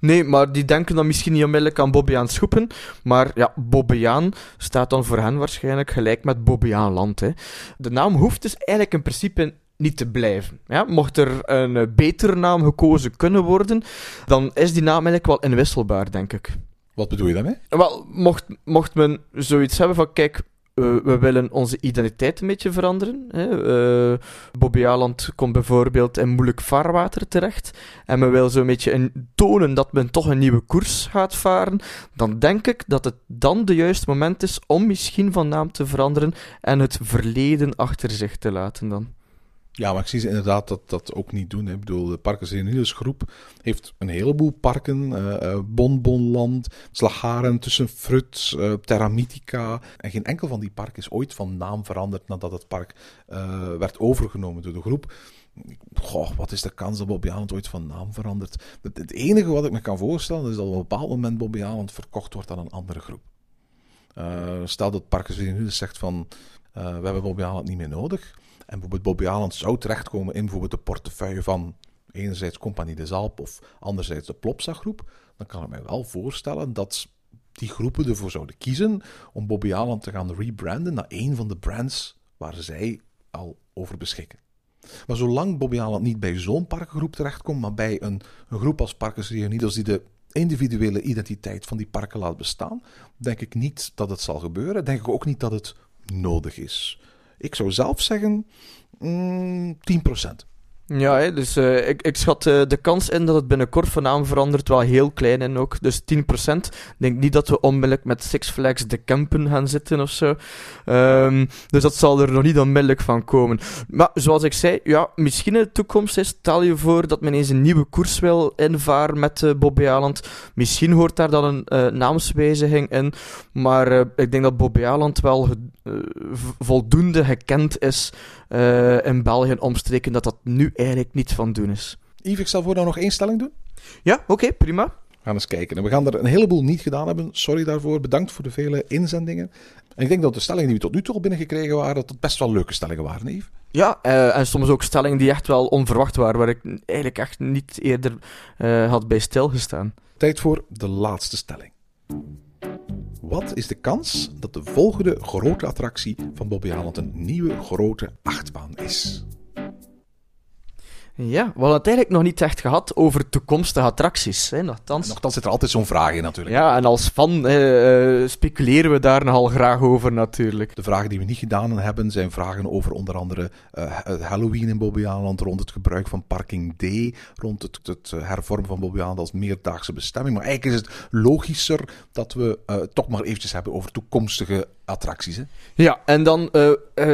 Nee, maar die denken dan misschien niet onmiddellijk aan Bobbejaans Schoepen. Maar ja, Bobbejaan staat dan voor hen waarschijnlijk gelijk met Bobbejaanland. Hè. De naam hoeft dus eigenlijk in principe niet te blijven. Ja, mocht er een betere naam gekozen kunnen worden, dan is die naam eigenlijk wel inwisselbaar, denk ik. Wat bedoel je daarmee? Wel, mocht, mocht men zoiets hebben van, kijk, eh, we willen onze identiteit een beetje veranderen. Hè. Eh, Bobby Aland komt bijvoorbeeld in moeilijk vaarwater terecht. En men wil zo'n beetje tonen dat men toch een nieuwe koers gaat varen. Dan denk ik dat het dan de juiste moment is om misschien van naam te veranderen en het verleden achter zich te laten dan. Ja, maar ik zie ze inderdaad dat dat ook niet doen. Hè. Ik bedoel, de Parkers Reunidos groep heeft een heleboel parken. eh eh, Bonbonland, Slagharen, Tussen Frut, eh, Terra Mythica. En geen enkel van die parken is ooit van naam veranderd nadat het park werd overgenomen door de groep. Goh, wat is de kans dat Bobby Aland ooit van naam verandert? Het, het enige wat ik me kan voorstellen is dat op een bepaald moment Bobby Aland verkocht wordt aan een andere groep. Stel dat Parkers Reunidos zegt van, we hebben Bobby Aland niet meer nodig. En bijvoorbeeld Bobby Aland zou terechtkomen in bijvoorbeeld de portefeuille van enerzijds Compagnie de Zalp of anderzijds de Plopsa groep, dan kan ik mij wel voorstellen dat die groepen ervoor zouden kiezen om Bobby Aland te gaan rebranden naar een van de brands waar zij al over beschikken. Maar zolang Bobby Aland niet bij zo'n parkengroep terechtkomt, maar bij een, groep als Parkers Reunidos die de individuele identiteit van die parken laat bestaan, denk ik niet dat het zal gebeuren. Denk ik ook niet dat het nodig is. Ik zou zelf zeggen mm, 10%. Ja, hè, dus eh, ik, ik schat eh, de kans in dat het binnenkort van naam verandert wel heel klein in ook. Dus 10%. Ik denk niet dat we onmiddellijk met Six Flags de Campen gaan zitten of zo. Ehm, dus dat zal er nog niet onmiddellijk van komen. Maar zoals ik zei, ja, misschien in de toekomst is, stel je voor dat men eens een nieuwe koers wil invaren met uh, Bobby Aland. Misschien hoort daar dan een naamswijziging in. Maar ik denk dat Bobby Aland wel voldoende gekend is in België omstreken dat dat nu eigenlijk niet van doen is. Yves, ik zal voor nou nog één stelling doen. Ja, oké, prima. We gaan eens kijken. En we gaan er een heleboel niet gedaan hebben. Sorry daarvoor. Bedankt voor de vele inzendingen. En ik denk dat de stellingen die we tot nu toe al binnengekregen waren, dat het best wel leuke stellingen waren, Yves. Ja, eh, en soms ook stellingen die echt wel onverwacht waren, waar ik eigenlijk echt niet eerder eh, had bij stilgestaan. Tijd voor de laatste stelling. Wat is de kans dat de volgende grote attractie van Bobby Aland een nieuwe grote achtbaan is? Ja, we hadden het eigenlijk nog niet echt gehad over toekomstige attracties. Hè, nogthans. Nochtans zit er altijd zo'n vraag in natuurlijk. Ja, en als fan eh, eh, speculeren we daar nogal graag over natuurlijk. De vragen die we niet gedaan hebben zijn vragen over onder andere eh, Halloween in Bobby Aland, rond het gebruik van parking D, rond het, het hervormen van Bobby Aland als meerdaagse bestemming. Maar eigenlijk is het logischer dat we eh, toch maar eventjes hebben over toekomstige attracties. Hè? Ja, en dan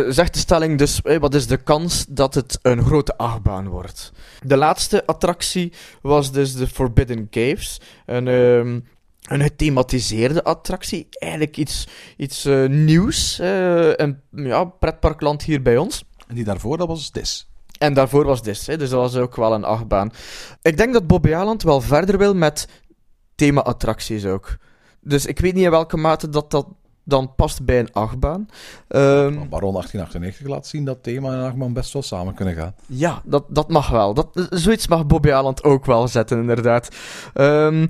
zegt de stelling dus, wat is de kans dat het een grote achtbaan wordt? De laatste attractie was dus de Forbidden Caves. Een, ehm, een gethematiseerde attractie. Eigenlijk iets, iets eh, nieuws. eh, een ja, pretparkland hier bij ons. En die daarvoor, dat was DIS. En daarvoor was dit, hè, dus dat was ook wel een achtbaan. Ik denk dat Bobby Aland wel verder wil met thema-attracties ook. Dus ik weet niet in welke mate dat dat dan past bij een achtbaan. Ehm, Baron 1898 laat zien dat thema en achtbaan best wel samen kunnen gaan. ja, dat, dat mag wel. Dat, zoiets mag Bobby Aland ook wel zetten, inderdaad. Ehm,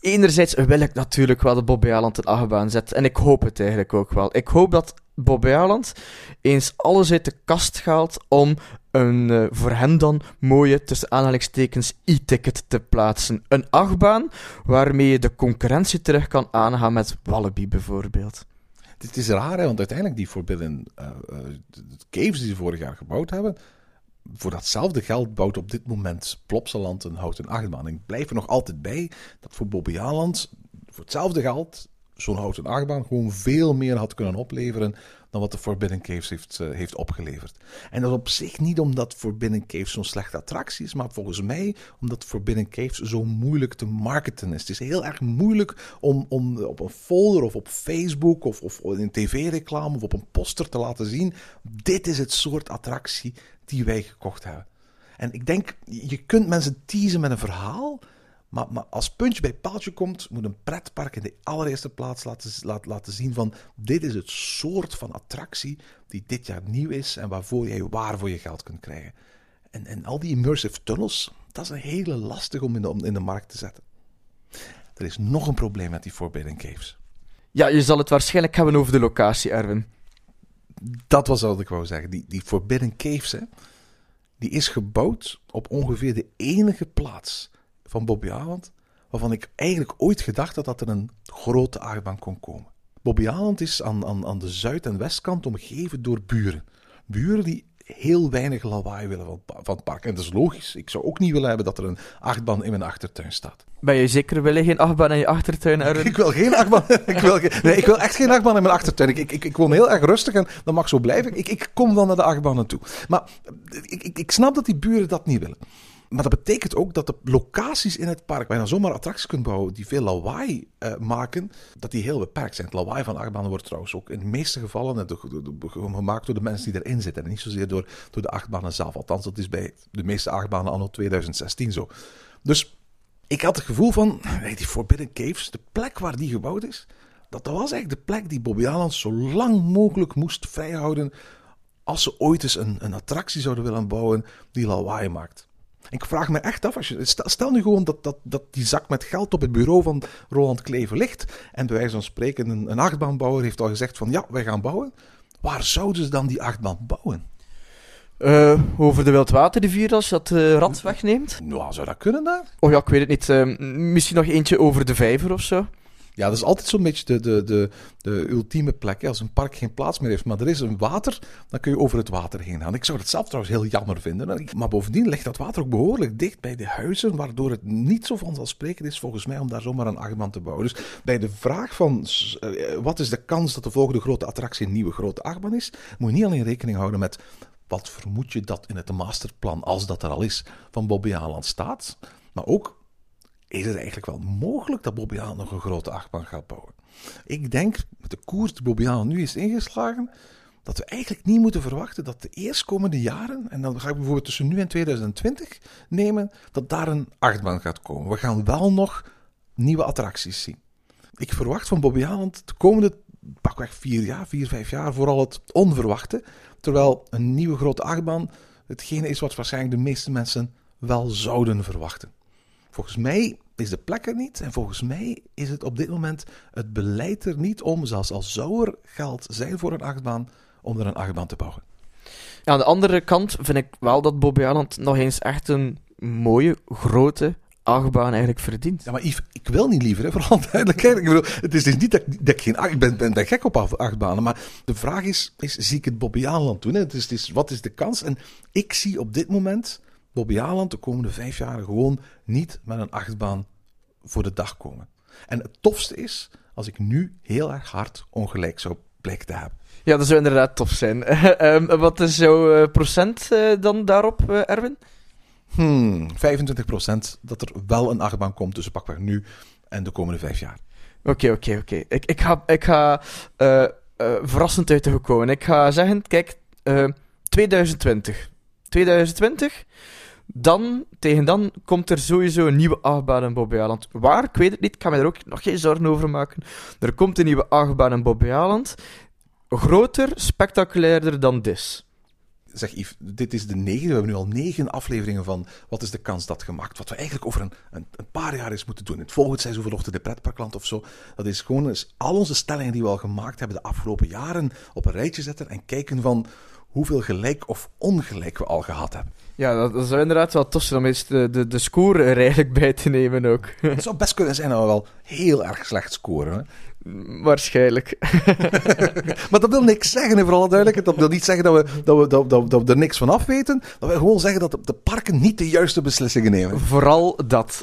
enerzijds wil ik natuurlijk wel dat Bobby Aland een achtbaan zet. En ik hoop het eigenlijk ook wel. Ik hoop dat Bobby Aland eens alles uit de kast haalt om een eh, voor hem dan mooie, tussen aanhalingstekens, e-ticket te plaatsen. Een achtbaan waarmee je de concurrentie terug kan aangaan met Wallaby bijvoorbeeld. Het is raar, hè, want uiteindelijk die Forbidden eh, eh, de- de caves die ze vorig jaar gebouwd hebben, voor datzelfde geld bouwt op dit moment Plopsaland een houten achtbaan. En ik blijf er nog altijd bij dat voor Bobbejaanland voor hetzelfde geld zo'n houten achtbaan gewoon veel meer had kunnen opleveren dan wat de Forbidden Caves heeft, eh, heeft opgeleverd. En dat op zich niet omdat Forbidden Caves zo'n slechte attractie is, maar volgens mij omdat Forbidden Caves zo moeilijk te marketen is. Het is heel erg moeilijk om, om op een folder of op Facebook of, of in tv-reclame of op een poster te laten zien: dit is het soort attractie die wij gekocht hebben. En ik denk, je kunt mensen teasen met een verhaal, maar, maar als puntje bij paaltje komt, moet een pretpark in de allereerste plaats laten, laten, laten zien van dit is het soort van attractie die dit jaar nieuw is en waarvoor jij waar voor je geld kunt krijgen. En, en al die immersive tunnels, dat is een hele lastig om in de, om in de markt te zetten. Er is nog een probleem met die Forbidden Caves. Ja, je zal het waarschijnlijk hebben over de locatie, Erwin. Dat was wat ik wou zeggen. Die, die Forbidden Caves, hè, die is gebouwd op ongeveer de enige plaats van Bobby Aland waarvan ik eigenlijk ooit gedacht had dat er een grote achtbaan kon komen. Bobby Aland is aan, aan, aan de zuid- en westkant omgeven door buren. Buren die heel weinig lawaai willen van, van het park. En dat is logisch. Ik zou ook niet willen hebben dat er een achtbaan in mijn achtertuin staat. Ben je zeker, wil je geen achtbaan in je achtertuin? Ik wil geen achtbaan. ik, wil, nee, ik wil echt geen achtbaan in mijn achtertuin. Ik, ik, ik, ik woon heel erg rustig en dat mag zo blijven. Ik, ik kom wel naar de achtbanen toe. Maar ik, ik, ik snap dat die buren dat niet willen. Maar dat betekent ook dat de locaties in het park, waar je dan zomaar attracties kunt bouwen die veel lawaai eh, maken, dat die heel beperkt zijn. Het lawaai van achtbanen wordt trouwens ook in de meeste gevallen eh, door- gemaakt door de mensen die erin zitten. En niet zozeer door, door de achtbanen zelf. Althans, dat is bij de meeste achtbanen anno 2016 zo. Dus ik had het gevoel van, die Forbidden Caves, de plek waar die gebouwd is, dat, dat was eigenlijk de plek die Bobby Aland zo lang mogelijk moest vrijhouden als ze ooit eens een, een attractie zouden willen bouwen die lawaai maakt. Ik vraag me echt af, als je, stel, nu gewoon dat, dat, dat die zak met geld op het bureau van Roland Klever ligt en bij wijze van spreken een, een achtbaanbouwer heeft al gezegd van ja, wij gaan bouwen. Waar zouden ze dan die achtbaan bouwen? Eh, over de wildwaterrivier als je dat eh, rad wegneemt? Nou, zou dat kunnen daar? Oh ja, ik weet het niet. eh, misschien nog eentje over de vijver of zo? Ja, dat is altijd zo'n beetje de, de, de, de ultieme plek. Als een park geen plaats meer heeft, maar er is een water, dan kun je over het water heen gaan. Ik zou het zelf trouwens heel jammer vinden. Maar bovendien ligt dat water ook behoorlijk dicht bij de huizen, waardoor het niet zo vanzelfsprekend is volgens mij om daar zomaar een achtbaan te bouwen. Dus bij de vraag van eh, wat is de kans dat de volgende grote attractie een nieuwe grote achtbaan is, moet je niet alleen rekening houden met wat vermoed je dat in het masterplan, als dat er al is, van Bobby Aland staat, maar ook is het eigenlijk wel mogelijk dat Bobbiaan nog een grote achtbaan gaat bouwen. Ik denk, met de koers die Bobbiaan nu is ingeslagen, dat we eigenlijk niet moeten verwachten dat de eerstkomende jaren, en dan ga ik bijvoorbeeld tussen nu en 2020 nemen, dat daar een achtbaan gaat komen. We gaan wel nog nieuwe attracties zien. Ik verwacht van Bobby Aland de komende pakweg vier jaar, vier, vijf jaar, vooral het onverwachte. Terwijl een nieuwe grote achtbaan hetgene is wat waarschijnlijk de meeste mensen wel zouden verwachten. Volgens mij is de plek er niet. En volgens mij is het op dit moment het beleid er niet om, zelfs al zou er geld zijn voor een achtbaan, om er een achtbaan te bouwen. Aan de andere kant vind ik wel dat Bobby Aland nog eens echt een mooie, grote achtbaan eigenlijk verdient. Ja, maar Yves, ik wil niet liever, hè, vooral duidelijkheid. Ik bedoel, het is dus niet dat, ik- dat ik geen acht, ik ben, gek op acht- achtbanen, maar de vraag is, is zie ik het Bobby Aland doen? Hè? Het is, het is, wat is de kans? En ik zie op dit moment Bobby de komende vijf jaar gewoon niet met een achtbaan voor de dag komen. En het tofste is, als ik nu heel erg hard ongelijk zou blijken te hebben. Ja, dat zou inderdaad tof zijn. Ehm, wat is jouw eh, procent eh, dan daarop, eh, Erwin? Hmm, 25% dat er wel een achtbaan komt tussen pakweg nu en de komende vijf jaar. Oké, oké, oké. Ik, ik ga, ik ga verrassend uit de hoek komen. Ik ga zeggen, kijk, eh, 2020. 2020, dan, tegen dan komt er sowieso een nieuwe achtbaan in Bobby. Waar? Ik weet het niet, ik ga me er ook nog geen zorgen over maken. Er komt een nieuwe achtbaan in Bobby Aland. Groter, spectaculairder dan dit. Zeg Yves, dit is de negende. We hebben nu al negen afleveringen van Wat is de kans dat gemaakt? Wat we eigenlijk over een, een, een paar jaar eens moeten doen. Het volgende seizoen van Ochtend de Pretparkland of zo. Dat is gewoon eens al onze stellingen die we al gemaakt hebben de afgelopen jaren op een rijtje zetten en kijken van hoeveel gelijk of ongelijk we al gehad hebben. Ja, dat, dat zou inderdaad wel tof zijn om eens de, de, de score er eigenlijk bij te nemen ook. Het zou best kunnen zijn dat we wel heel erg slecht scoren. Waarschijnlijk. Maar dat wil niks zeggen, hè, voor alle duidelijkheid. Dat wil niet zeggen dat we, dat we, dat, dat, dat we er niks van af weten. Dat wil gewoon zeggen dat de, parken niet de juiste beslissingen nemen. Vooral dat.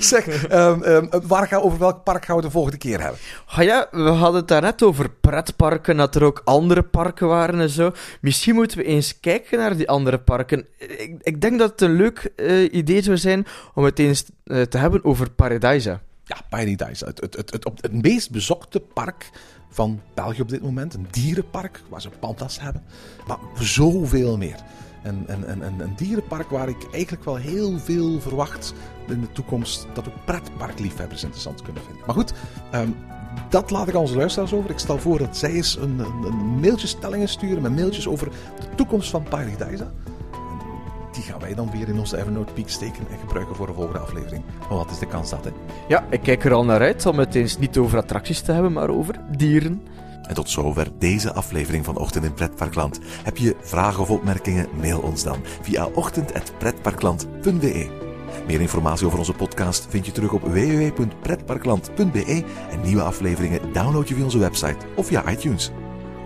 Zeg, ehm, ehm, waar gaan, over welk park gaan we de volgende keer hebben? Ah ja, we hadden het daarnet over pretparken, dat er ook andere parken waren en zo. Misschien moeten we eens kijken naar die andere parken. Ik, ik denk dat het een leuk eh, idee zou zijn om het eens eh, te hebben over Paradise. Ja, Paradise. Het, het, het, het, het meest bezochte park van België op dit moment. Een dierenpark waar ze panda's hebben. Maar zoveel meer. En, en, en, en een dierenpark waar ik eigenlijk wel heel veel verwacht in de toekomst. Dat ook pretparkliefhebbers interessant kunnen vinden. Maar goed, ehm, dat laat ik aan onze luisteraars over. Ik stel voor dat zij eens een, een, een mailtjestellingen sturen met mailtjes over de toekomst van Paradise. Die gaan wij dan weer in onze Evernote Peak steken en gebruiken voor de volgende aflevering. Maar wat is de kans dat, hè? Ja, ik kijk er al naar uit om het eens niet over attracties te hebben, maar over dieren. En tot zover deze aflevering van Ochtend in Pretparkland. Heb je vragen of opmerkingen? Mail ons dan via ochtend.pretparkland.be. Meer informatie over onze podcast vind je terug op www.pretparkland.be en nieuwe afleveringen download je via onze website of via iTunes.